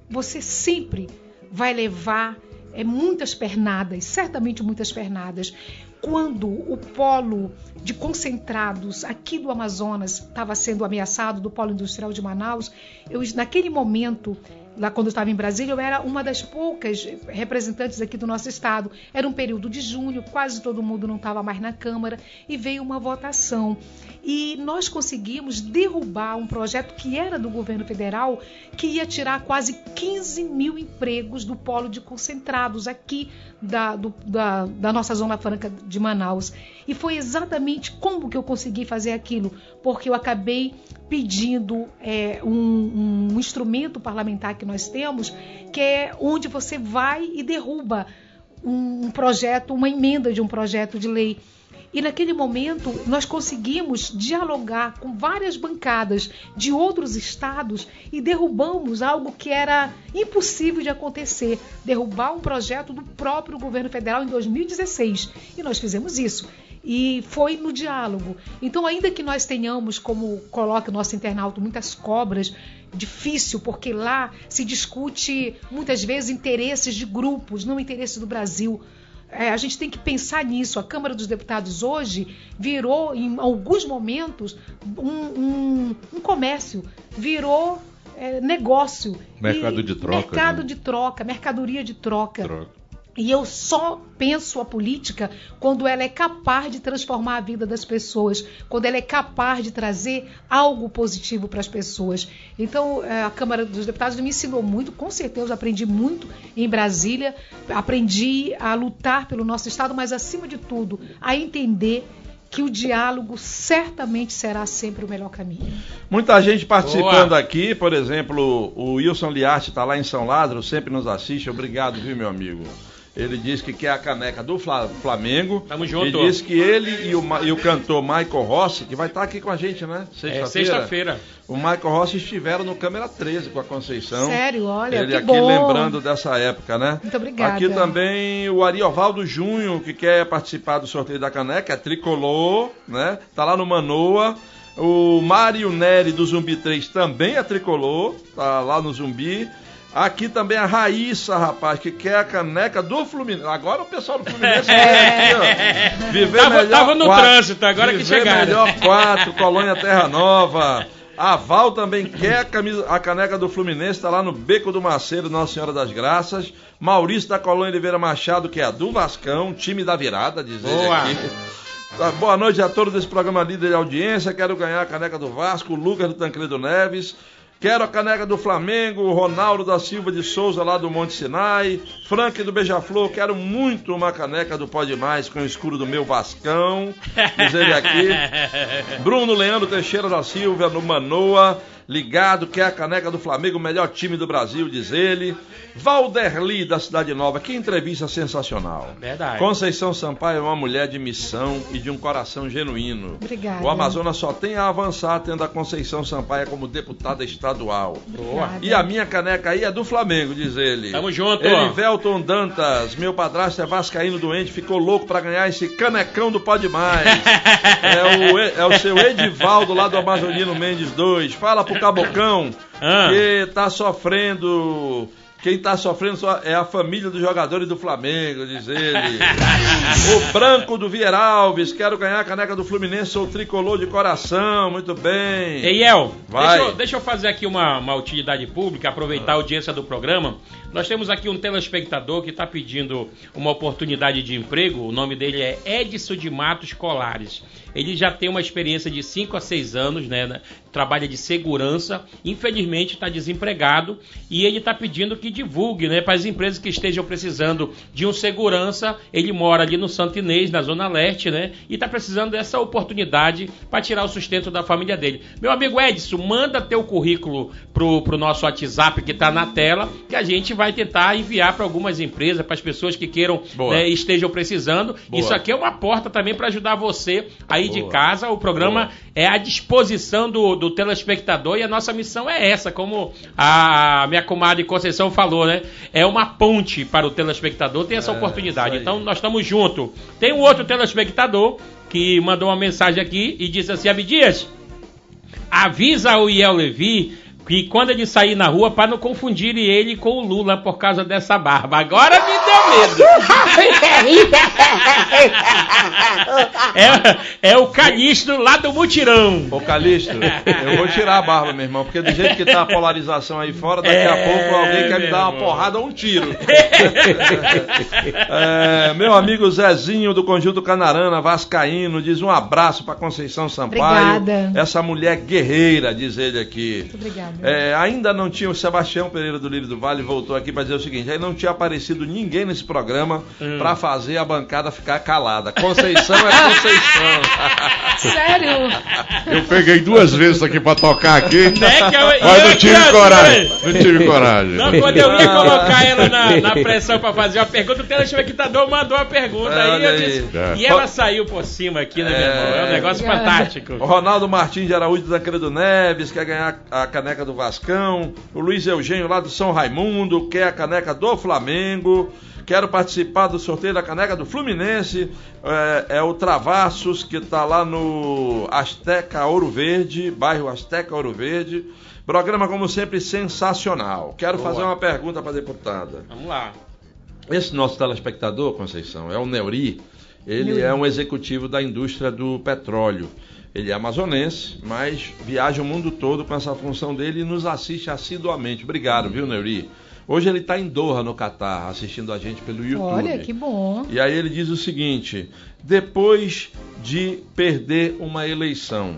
você sempre vai levar é, muitas pernadas, certamente muitas pernadas. Quando o polo de concentrados aqui do Amazonas estava sendo ameaçado, do polo industrial de Manaus, eu, naquele momento, lá quando eu estava em Brasília, eu era uma das poucas representantes aqui do nosso estado. Era um período de junho, quase todo mundo não estava mais na Câmara, e veio uma votação. E nós conseguimos derrubar um projeto que era do governo federal, que ia tirar quase 15 mil empregos do polo de concentrados aqui da, do- da, da nossa Zona Franca de Manaus. E foi exatamente como que eu consegui fazer aquilo, porque eu acabei pedindo é, um, um instrumento parlamentar que nós temos, que é onde você vai e derruba um, projeto, uma emenda de um projeto de lei. E naquele momento nós conseguimos dialogar com várias bancadas de outros estados e derrubamos algo que era impossível de acontecer derrubar um projeto do próprio governo federal em 2016. E nós fizemos isso. E foi no diálogo. Então, ainda que nós tenhamos, como coloca o nosso internauta, muitas cobras, difícil, porque lá se discute muitas vezes interesses de grupos, não interesses do Brasil. É, a gente tem que pensar nisso. A Câmara dos Deputados hoje virou, em alguns momentos, um, um- um comércio, virou é, negócio. Mercado E- de troca, Mercado né? de troca, mercadoria de troca. Troca. E eu só penso a política quando ela é capaz de transformar a vida das pessoas, quando ela é capaz de trazer algo positivo para as pessoas. Então, eh, a Câmara dos Deputados me ensinou muito, com certeza aprendi muito em Brasília, aprendi a lutar pelo nosso Estado, mas acima de tudo, a entender que o diálogo certamente será sempre o melhor caminho. Muita gente participando Boa. aqui, por exemplo, o Wilson Liarte está lá em São Lázaro, sempre nos assiste. Obrigado, viu, meu amigo? Ele diz que quer a caneca do Fla- Flamengo. Tamo junto. E diz que ele e o, e o cantor Michael Rossi, que vai estar aqui com a gente, né? É Sexta-feira. sexta-feira. O Michael Rossi estiveram no Câmera 13 com a Conceição. Sério, olha, Ele que aqui bom. lembrando dessa época, né? Muito obrigada. Aqui também o Ariovaldo Júnior, que quer participar do sorteio da caneca, é tricolor, né? Tá lá no Manoa. O Mário Neri do Zumbi 3 também é tricolor, tá lá no Zumbi. Aqui também a Raíssa, rapaz, que quer a caneca do Fluminense. Agora o pessoal do Fluminense *laughs* é. aqui, ó. Viver Tava- melhor tava no quatro. trânsito, agora que Viver chegaram. melhor 4, Colônia Terra Nova. A Val também quer a, camisa- a caneca do Fluminense, está lá no Beco do Maceiro, Nossa Senhora das Graças. Maurício da Colônia Oliveira Machado, que é a do Vascão, time da virada, diz ele Boa. aqui. Tá, boa noite a todos desse programa líder de audiência. Quero ganhar a caneca do Vasco, o Lucas do Tancredo Neves. Quero a caneca do Flamengo, Ronaldo da Silva de Souza lá do Monte Sinai. Frank do Beija-Flor, quero muito uma caneca do Pode Mais com o escuro do meu Vascão. Diz ele aqui. *laughs* Bruno Leandro Teixeira da Silva no Manoa. Ligado, que é a caneca do Flamengo, o melhor time do Brasil, diz ele. Valderli, da Cidade Nova, que entrevista sensacional. Verdade. Conceição Sampaio é uma mulher de missão e de um coração genuíno. Obrigada. O Amazonas só tem a avançar tendo a Conceição Sampaio como deputada estadual. Obrigada. E a minha caneca aí é do Flamengo, diz ele. Tamo junto. Elivelton Dantas, meu padrasto é vascaíno doente, ficou louco pra ganhar esse canecão do Pode Mais. *laughs* é, o, é o seu Edivaldo lá do Amazonino Mendes 2. Fala pro Cabocão Ah. que tá sofrendo... Quem tá sofrendo é a família dos jogadores do Flamengo, diz ele. *laughs* o branco do Vieira Alves, quero ganhar a caneca do Fluminense, sou tricolor de coração, muito bem. Eiel, Vai. deixa eu, deixa eu fazer aqui uma, uma utilidade pública, aproveitar a audiência do programa. Nós temos aqui um telespectador que está pedindo uma oportunidade de emprego. O nome dele é Edson de Matos Colares. Ele já tem uma experiência de 5 a 6 anos, né? na- Trabalha de segurança. Infelizmente está desempregado e ele está pedindo que divulgue, né? Para as empresas que estejam precisando de um segurança. Ele mora ali no Santo Inês, na Zona Leste, né? E está precisando dessa oportunidade para tirar o sustento da família dele. Meu amigo Edson, manda teu currículo pro, pro nosso WhatsApp que está na tela, que a gente vai tentar enviar para algumas empresas, para as pessoas que queiram né, estejam precisando. Boa. Isso aqui é uma porta também para ajudar você aí de Boa. casa. O programa Boa. é à disposição do, do telespectador e a nossa missão é essa, como a minha comadre Conceição falou, né? É uma ponte para o telespectador ter essa É, oportunidade. Então nós estamos juntos. Tem um outro telespectador que mandou uma mensagem aqui e disse assim: Abdias, avisa o Iel Levi que quando ele sair na rua, para não confundirem ele com o Lula por causa dessa barba. Agora me deu medo. *laughs* É, é o Calixto lá do Mutirão. Ô Calixto, eu vou tirar a barba, meu irmão, porque do jeito que tá a polarização aí fora, daqui a É, pouco alguém quer me dar uma irmão. porrada ou um tiro. *laughs* É, meu amigo Zezinho do Conjunto Canarana, Vascaíno, diz um abraço pra Conceição Sampaio. Obrigada. Essa mulher guerreira, diz ele aqui. Muito obrigada. É, ainda não tinha o Sebastião Pereira do Lírio do Vale voltou aqui para dizer o seguinte: aí não tinha aparecido ninguém nesse programa Hum. pra fazer a bancada ficar calada. Conceição é Conceição. *laughs* Sério? Eu peguei duas vezes aqui pra tocar aqui, Né, que eu- mas eu não tive coragem. assim, Não tive coragem. Não, quando eu ia colocar ela na, na pressão pra fazer uma pergunta, o telespectador mandou a pergunta. É, aí olha eu aí. disse, É. E ela saiu por cima aqui, né, meu irmão? É um negócio Obrigada. fantástico. O Ronaldo Martins de Araújo da Credo Neves quer ganhar a caneca do Vascão. O Luiz Eugênio lá do São Raimundo quer a caneca do Flamengo. Quero participar do sorteio da caneca do Fluminense. É, é o Travassos que está lá no Asteca Ouro Verde, bairro Asteca Ouro Verde. Programa, como sempre, sensacional. Quero Boa. fazer uma pergunta para a deputada. Vamos lá. Esse nosso telespectador, Conceição, é o Neuri. Ele Neuri. é um executivo da indústria do petróleo. Ele é amazonense, mas viaja o mundo todo com essa função dele e nos assiste assiduamente. Obrigado, viu, Neuri? Hoje ele está em Doha, no Catar, assistindo a gente pelo YouTube. Olha, que bom. E aí ele diz o seguinte: depois de perder uma eleição,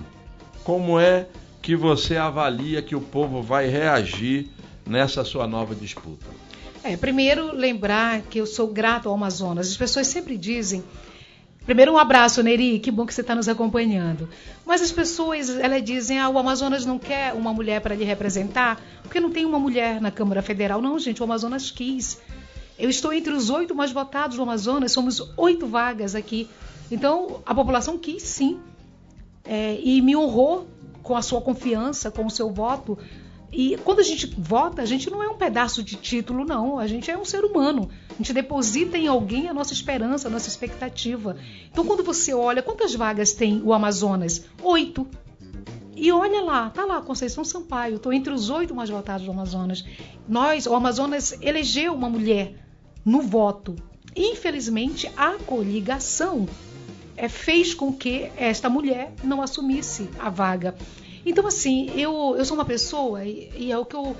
como é que você avalia que o povo vai reagir nessa sua nova disputa? É, primeiro lembrar que eu sou grato ao Amazonas. As pessoas sempre dizem. Primeiro um abraço, Neri, que bom que você está nos acompanhando. Mas as pessoas, elas dizem, ah, o Amazonas não quer uma mulher para lhe representar, porque não tem uma mulher na Câmara Federal. Não, gente, o Amazonas quis. Eu estou entre os oito mais votados do Amazonas, somos oito vagas aqui. Então, a população quis sim. É, e me honrou com a sua confiança, com o seu voto. E quando a gente vota, a gente não é um pedaço de título, não. A gente é um ser humano. A gente deposita em alguém a nossa esperança, a nossa expectativa. Então, quando você olha, quantas vagas tem o Amazonas? Oito. E olha lá, tá lá, Conceição Sampaio, estou entre os oito mais votados do Amazonas. Nós, o Amazonas elegeu uma mulher no voto. Infelizmente, a coligação é, fez com que esta mulher não assumisse a vaga. Então, assim, eu, eu sou uma pessoa, e, e é o que eu,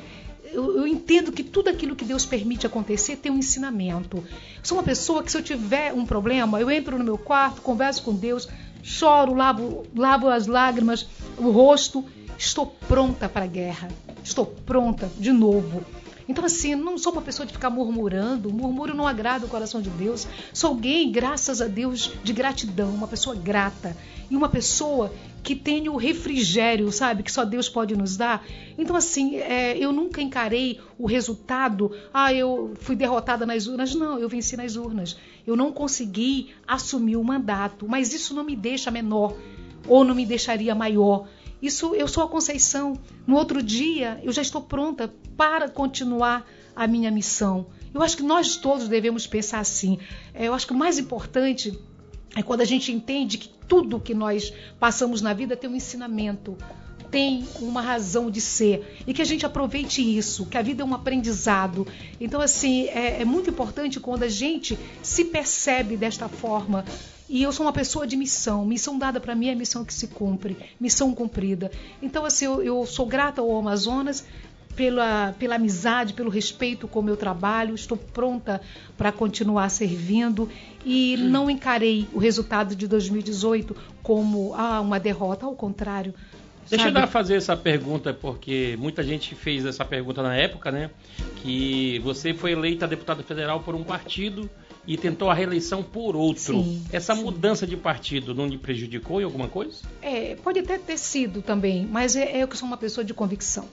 eu, eu entendo que tudo aquilo que Deus permite acontecer tem um ensinamento. Eu sou uma pessoa que, se eu tiver um problema, eu entro no meu quarto, converso com Deus, choro, lavo, lavo as lágrimas, o rosto, estou pronta para a guerra. Estou pronta de novo. Então, assim, não sou uma pessoa de ficar murmurando. O murmúrio não agrada o coração de Deus. Sou alguém, graças a Deus, de gratidão, uma pessoa grata. E uma pessoa que tem o refrigério, sabe? Que só Deus pode nos dar. Então, assim, é, eu nunca encarei o resultado. Ah, eu fui derrotada nas urnas. Não, eu venci nas urnas. Eu não consegui assumir o mandato. Mas isso não me deixa menor. Ou não me deixaria maior. Isso, eu sou a Conceição. No outro dia, eu já estou pronta para continuar a minha missão. Eu acho que nós todos devemos pensar assim. É, eu acho que o mais importante é quando a gente entende que tudo que nós passamos na vida tem um ensinamento, tem uma razão de ser e que a gente aproveite isso, que a vida é um aprendizado. Então, assim, é, é muito importante quando a gente se percebe desta forma. E eu sou uma pessoa de missão. Missão dada para mim é missão que se cumpre, missão cumprida. Então, assim, eu, eu sou grata ao Amazonas pela, pela amizade, pelo respeito com o meu trabalho. Estou pronta para continuar servindo e não encarei o resultado de 2018 como ah, uma derrota, ao contrário. Deixa sabe? eu dar fazer essa pergunta, porque muita gente fez essa pergunta na época, né? Que você foi eleita deputada federal por um partido e tentou a reeleição por outro. Sim, essa sim. mudança de partido não lhe prejudicou em alguma coisa? É, pode até ter sido também, mas é, é eu que sou uma pessoa de convicção.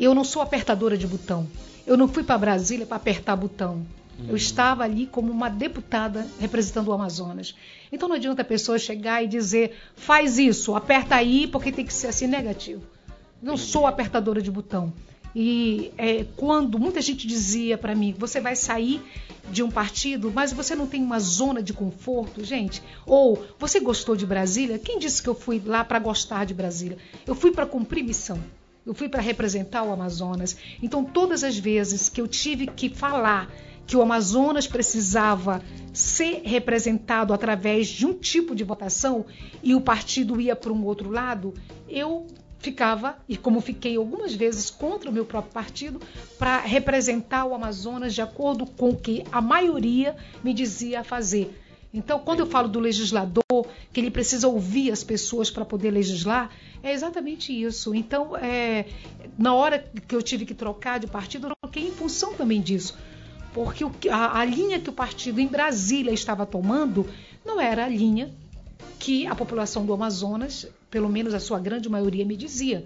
Eu não sou apertadora de botão. Eu não fui para Brasília para apertar botão. Eu estava ali como uma deputada representando o Amazonas. Então não adianta a pessoa chegar e dizer, faz isso, aperta aí, porque tem que ser assim negativo. Não sou apertadora de botão. E é, quando muita gente dizia para mim, você vai sair de um partido, mas você não tem uma zona de conforto, gente. Ou você gostou de Brasília? Quem disse que eu fui lá para gostar de Brasília? Eu fui para cumprir missão. Eu fui para representar o Amazonas. Então, todas as vezes que eu tive que falar que o Amazonas precisava ser representado através de um tipo de votação e o partido ia para um outro lado, eu ficava, e como fiquei algumas vezes contra o meu próprio partido, para representar o Amazonas de acordo com o que a maioria me dizia fazer. Então, quando eu falo do legislador, que ele precisa ouvir as pessoas para poder legislar, é exatamente isso. Então, é, na hora que eu tive que trocar de partido, eu troquei em função também disso. Porque o a, a linha que o partido em Brasília estava tomando não era a linha que a população do Amazonas, pelo menos a sua grande maioria, me dizia.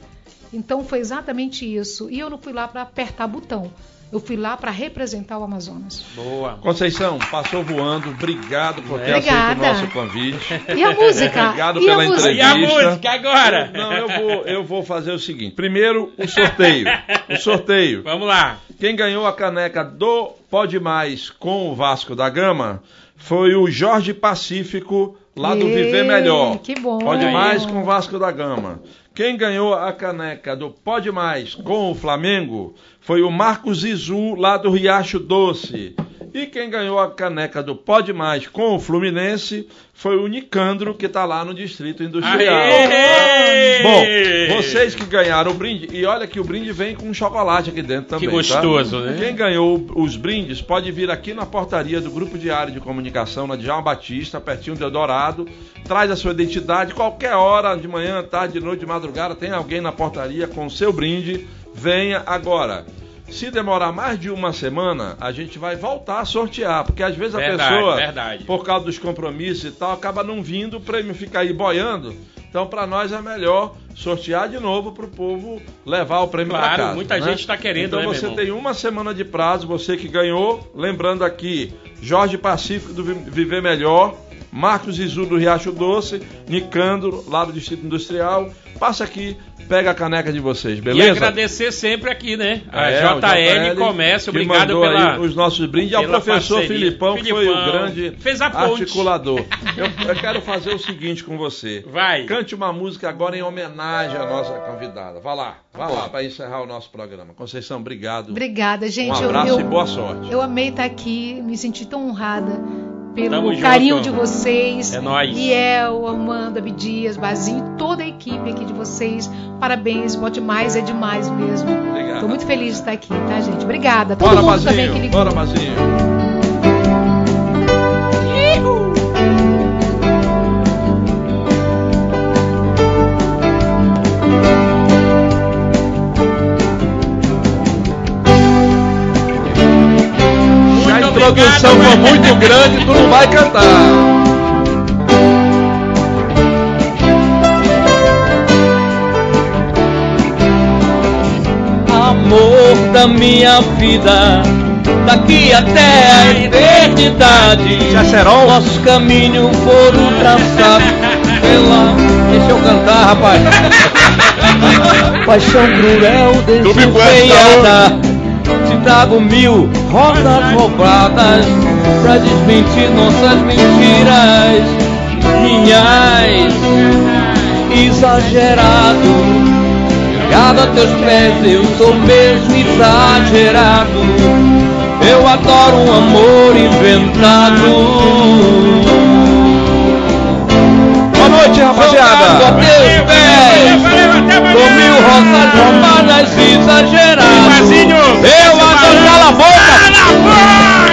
Então foi exatamente isso. E eu não fui lá para apertar botão. Eu fui lá para representar o Amazonas. Boa. Conceição, passou voando. Obrigado por ter Obrigada. aceito o nosso convite. E a música? Obrigado e a pela música? E a entrevista. música agora? Não, eu vou, eu vou fazer o seguinte. Primeiro, o sorteio. O sorteio. Vamos lá. Quem ganhou a caneca do Pode Mais com o Vasco da Gama foi o Jorge Pacífico, lá do Viver Melhor. que bom. Pode Mais com o Vasco da Gama. Quem ganhou a caneca do Pode Mais com o Flamengo foi o Marcos Izu, lá do Riacho Doce. E quem ganhou a caneca do Pode Mais com o Fluminense foi o Nicandro, que está lá no Distrito Industrial. Aê! Bom, vocês que ganharam o brinde, e olha que o brinde vem com chocolate aqui dentro também. Que gostoso, tá? né? Quem ganhou os brindes pode vir aqui na portaria do Grupo Diário de Comunicação, na Djalma Batista, pertinho de Eldorado. Traz a sua identidade, qualquer hora, de manhã, tarde, de noite, de madrugada, tem alguém na portaria com o seu brinde. Venha agora. Se demorar mais de uma semana, a gente vai voltar a sortear, porque às vezes a Verdade, pessoa, verdade. por causa dos compromissos e tal, acaba não vindo, o prêmio fica aí boiando. Então, para nós é melhor sortear de novo para o povo levar o prêmio para Claro, casa. muita né? gente tá querendo, Então né, você tem uma semana de prazo, você que ganhou. Lembrando aqui, Jorge Pacífico do Vi- Viver Melhor, Marcos Izu do Riacho Doce, Nicandro, lá do Distrito Industrial. Passa aqui, pega a caneca de vocês, E beleza? agradecer sempre aqui, né? A É, o JL, Comércio, que obrigado pela. aí os nossos brindes. E ao professor parceria. Filipão, que foi o Filipão, grande fez a ponte. articulador. *laughs* Eu, eu quero fazer o seguinte com você. Vai. Cante uma música agora em homenagem à nossa convidada. Vá lá, vá lá, para encerrar o nosso programa. Conceição, obrigado. Obrigada, gente. Um Eu- abraço eu, e boa sorte. Eu amei estar aqui, me senti tão honrada pelo Tamo junto. carinho de vocês. É nóis. Liel, Armando, Abdias, Bazinho, toda a equipe aqui de vocês. Parabéns, pode mais, é demais mesmo. Obrigado. Estou muito feliz de estar aqui, tá, gente? Obrigada. Todo Bora, mundo também que Bazinho. ligou. Bora, Bazinho. Produção for muito grande, tu não vai cantar. amor da minha vida, daqui até a eternidade. Nossos caminhos foram traçados pela. Deixa eu cantar, rapaz. *laughs* Paixão cruel, desenfreada. Te trago mil rosas roubadas pra desmentir nossas mentiras. Minhas exagerado. Chegado a teus pés, eu sou mesmo exagerado. Eu adoro um amor inventado. Boa noite, rapaziada. Jogado a teus pés, com mil rosas roubadas exageradas a boca! Cala a boca!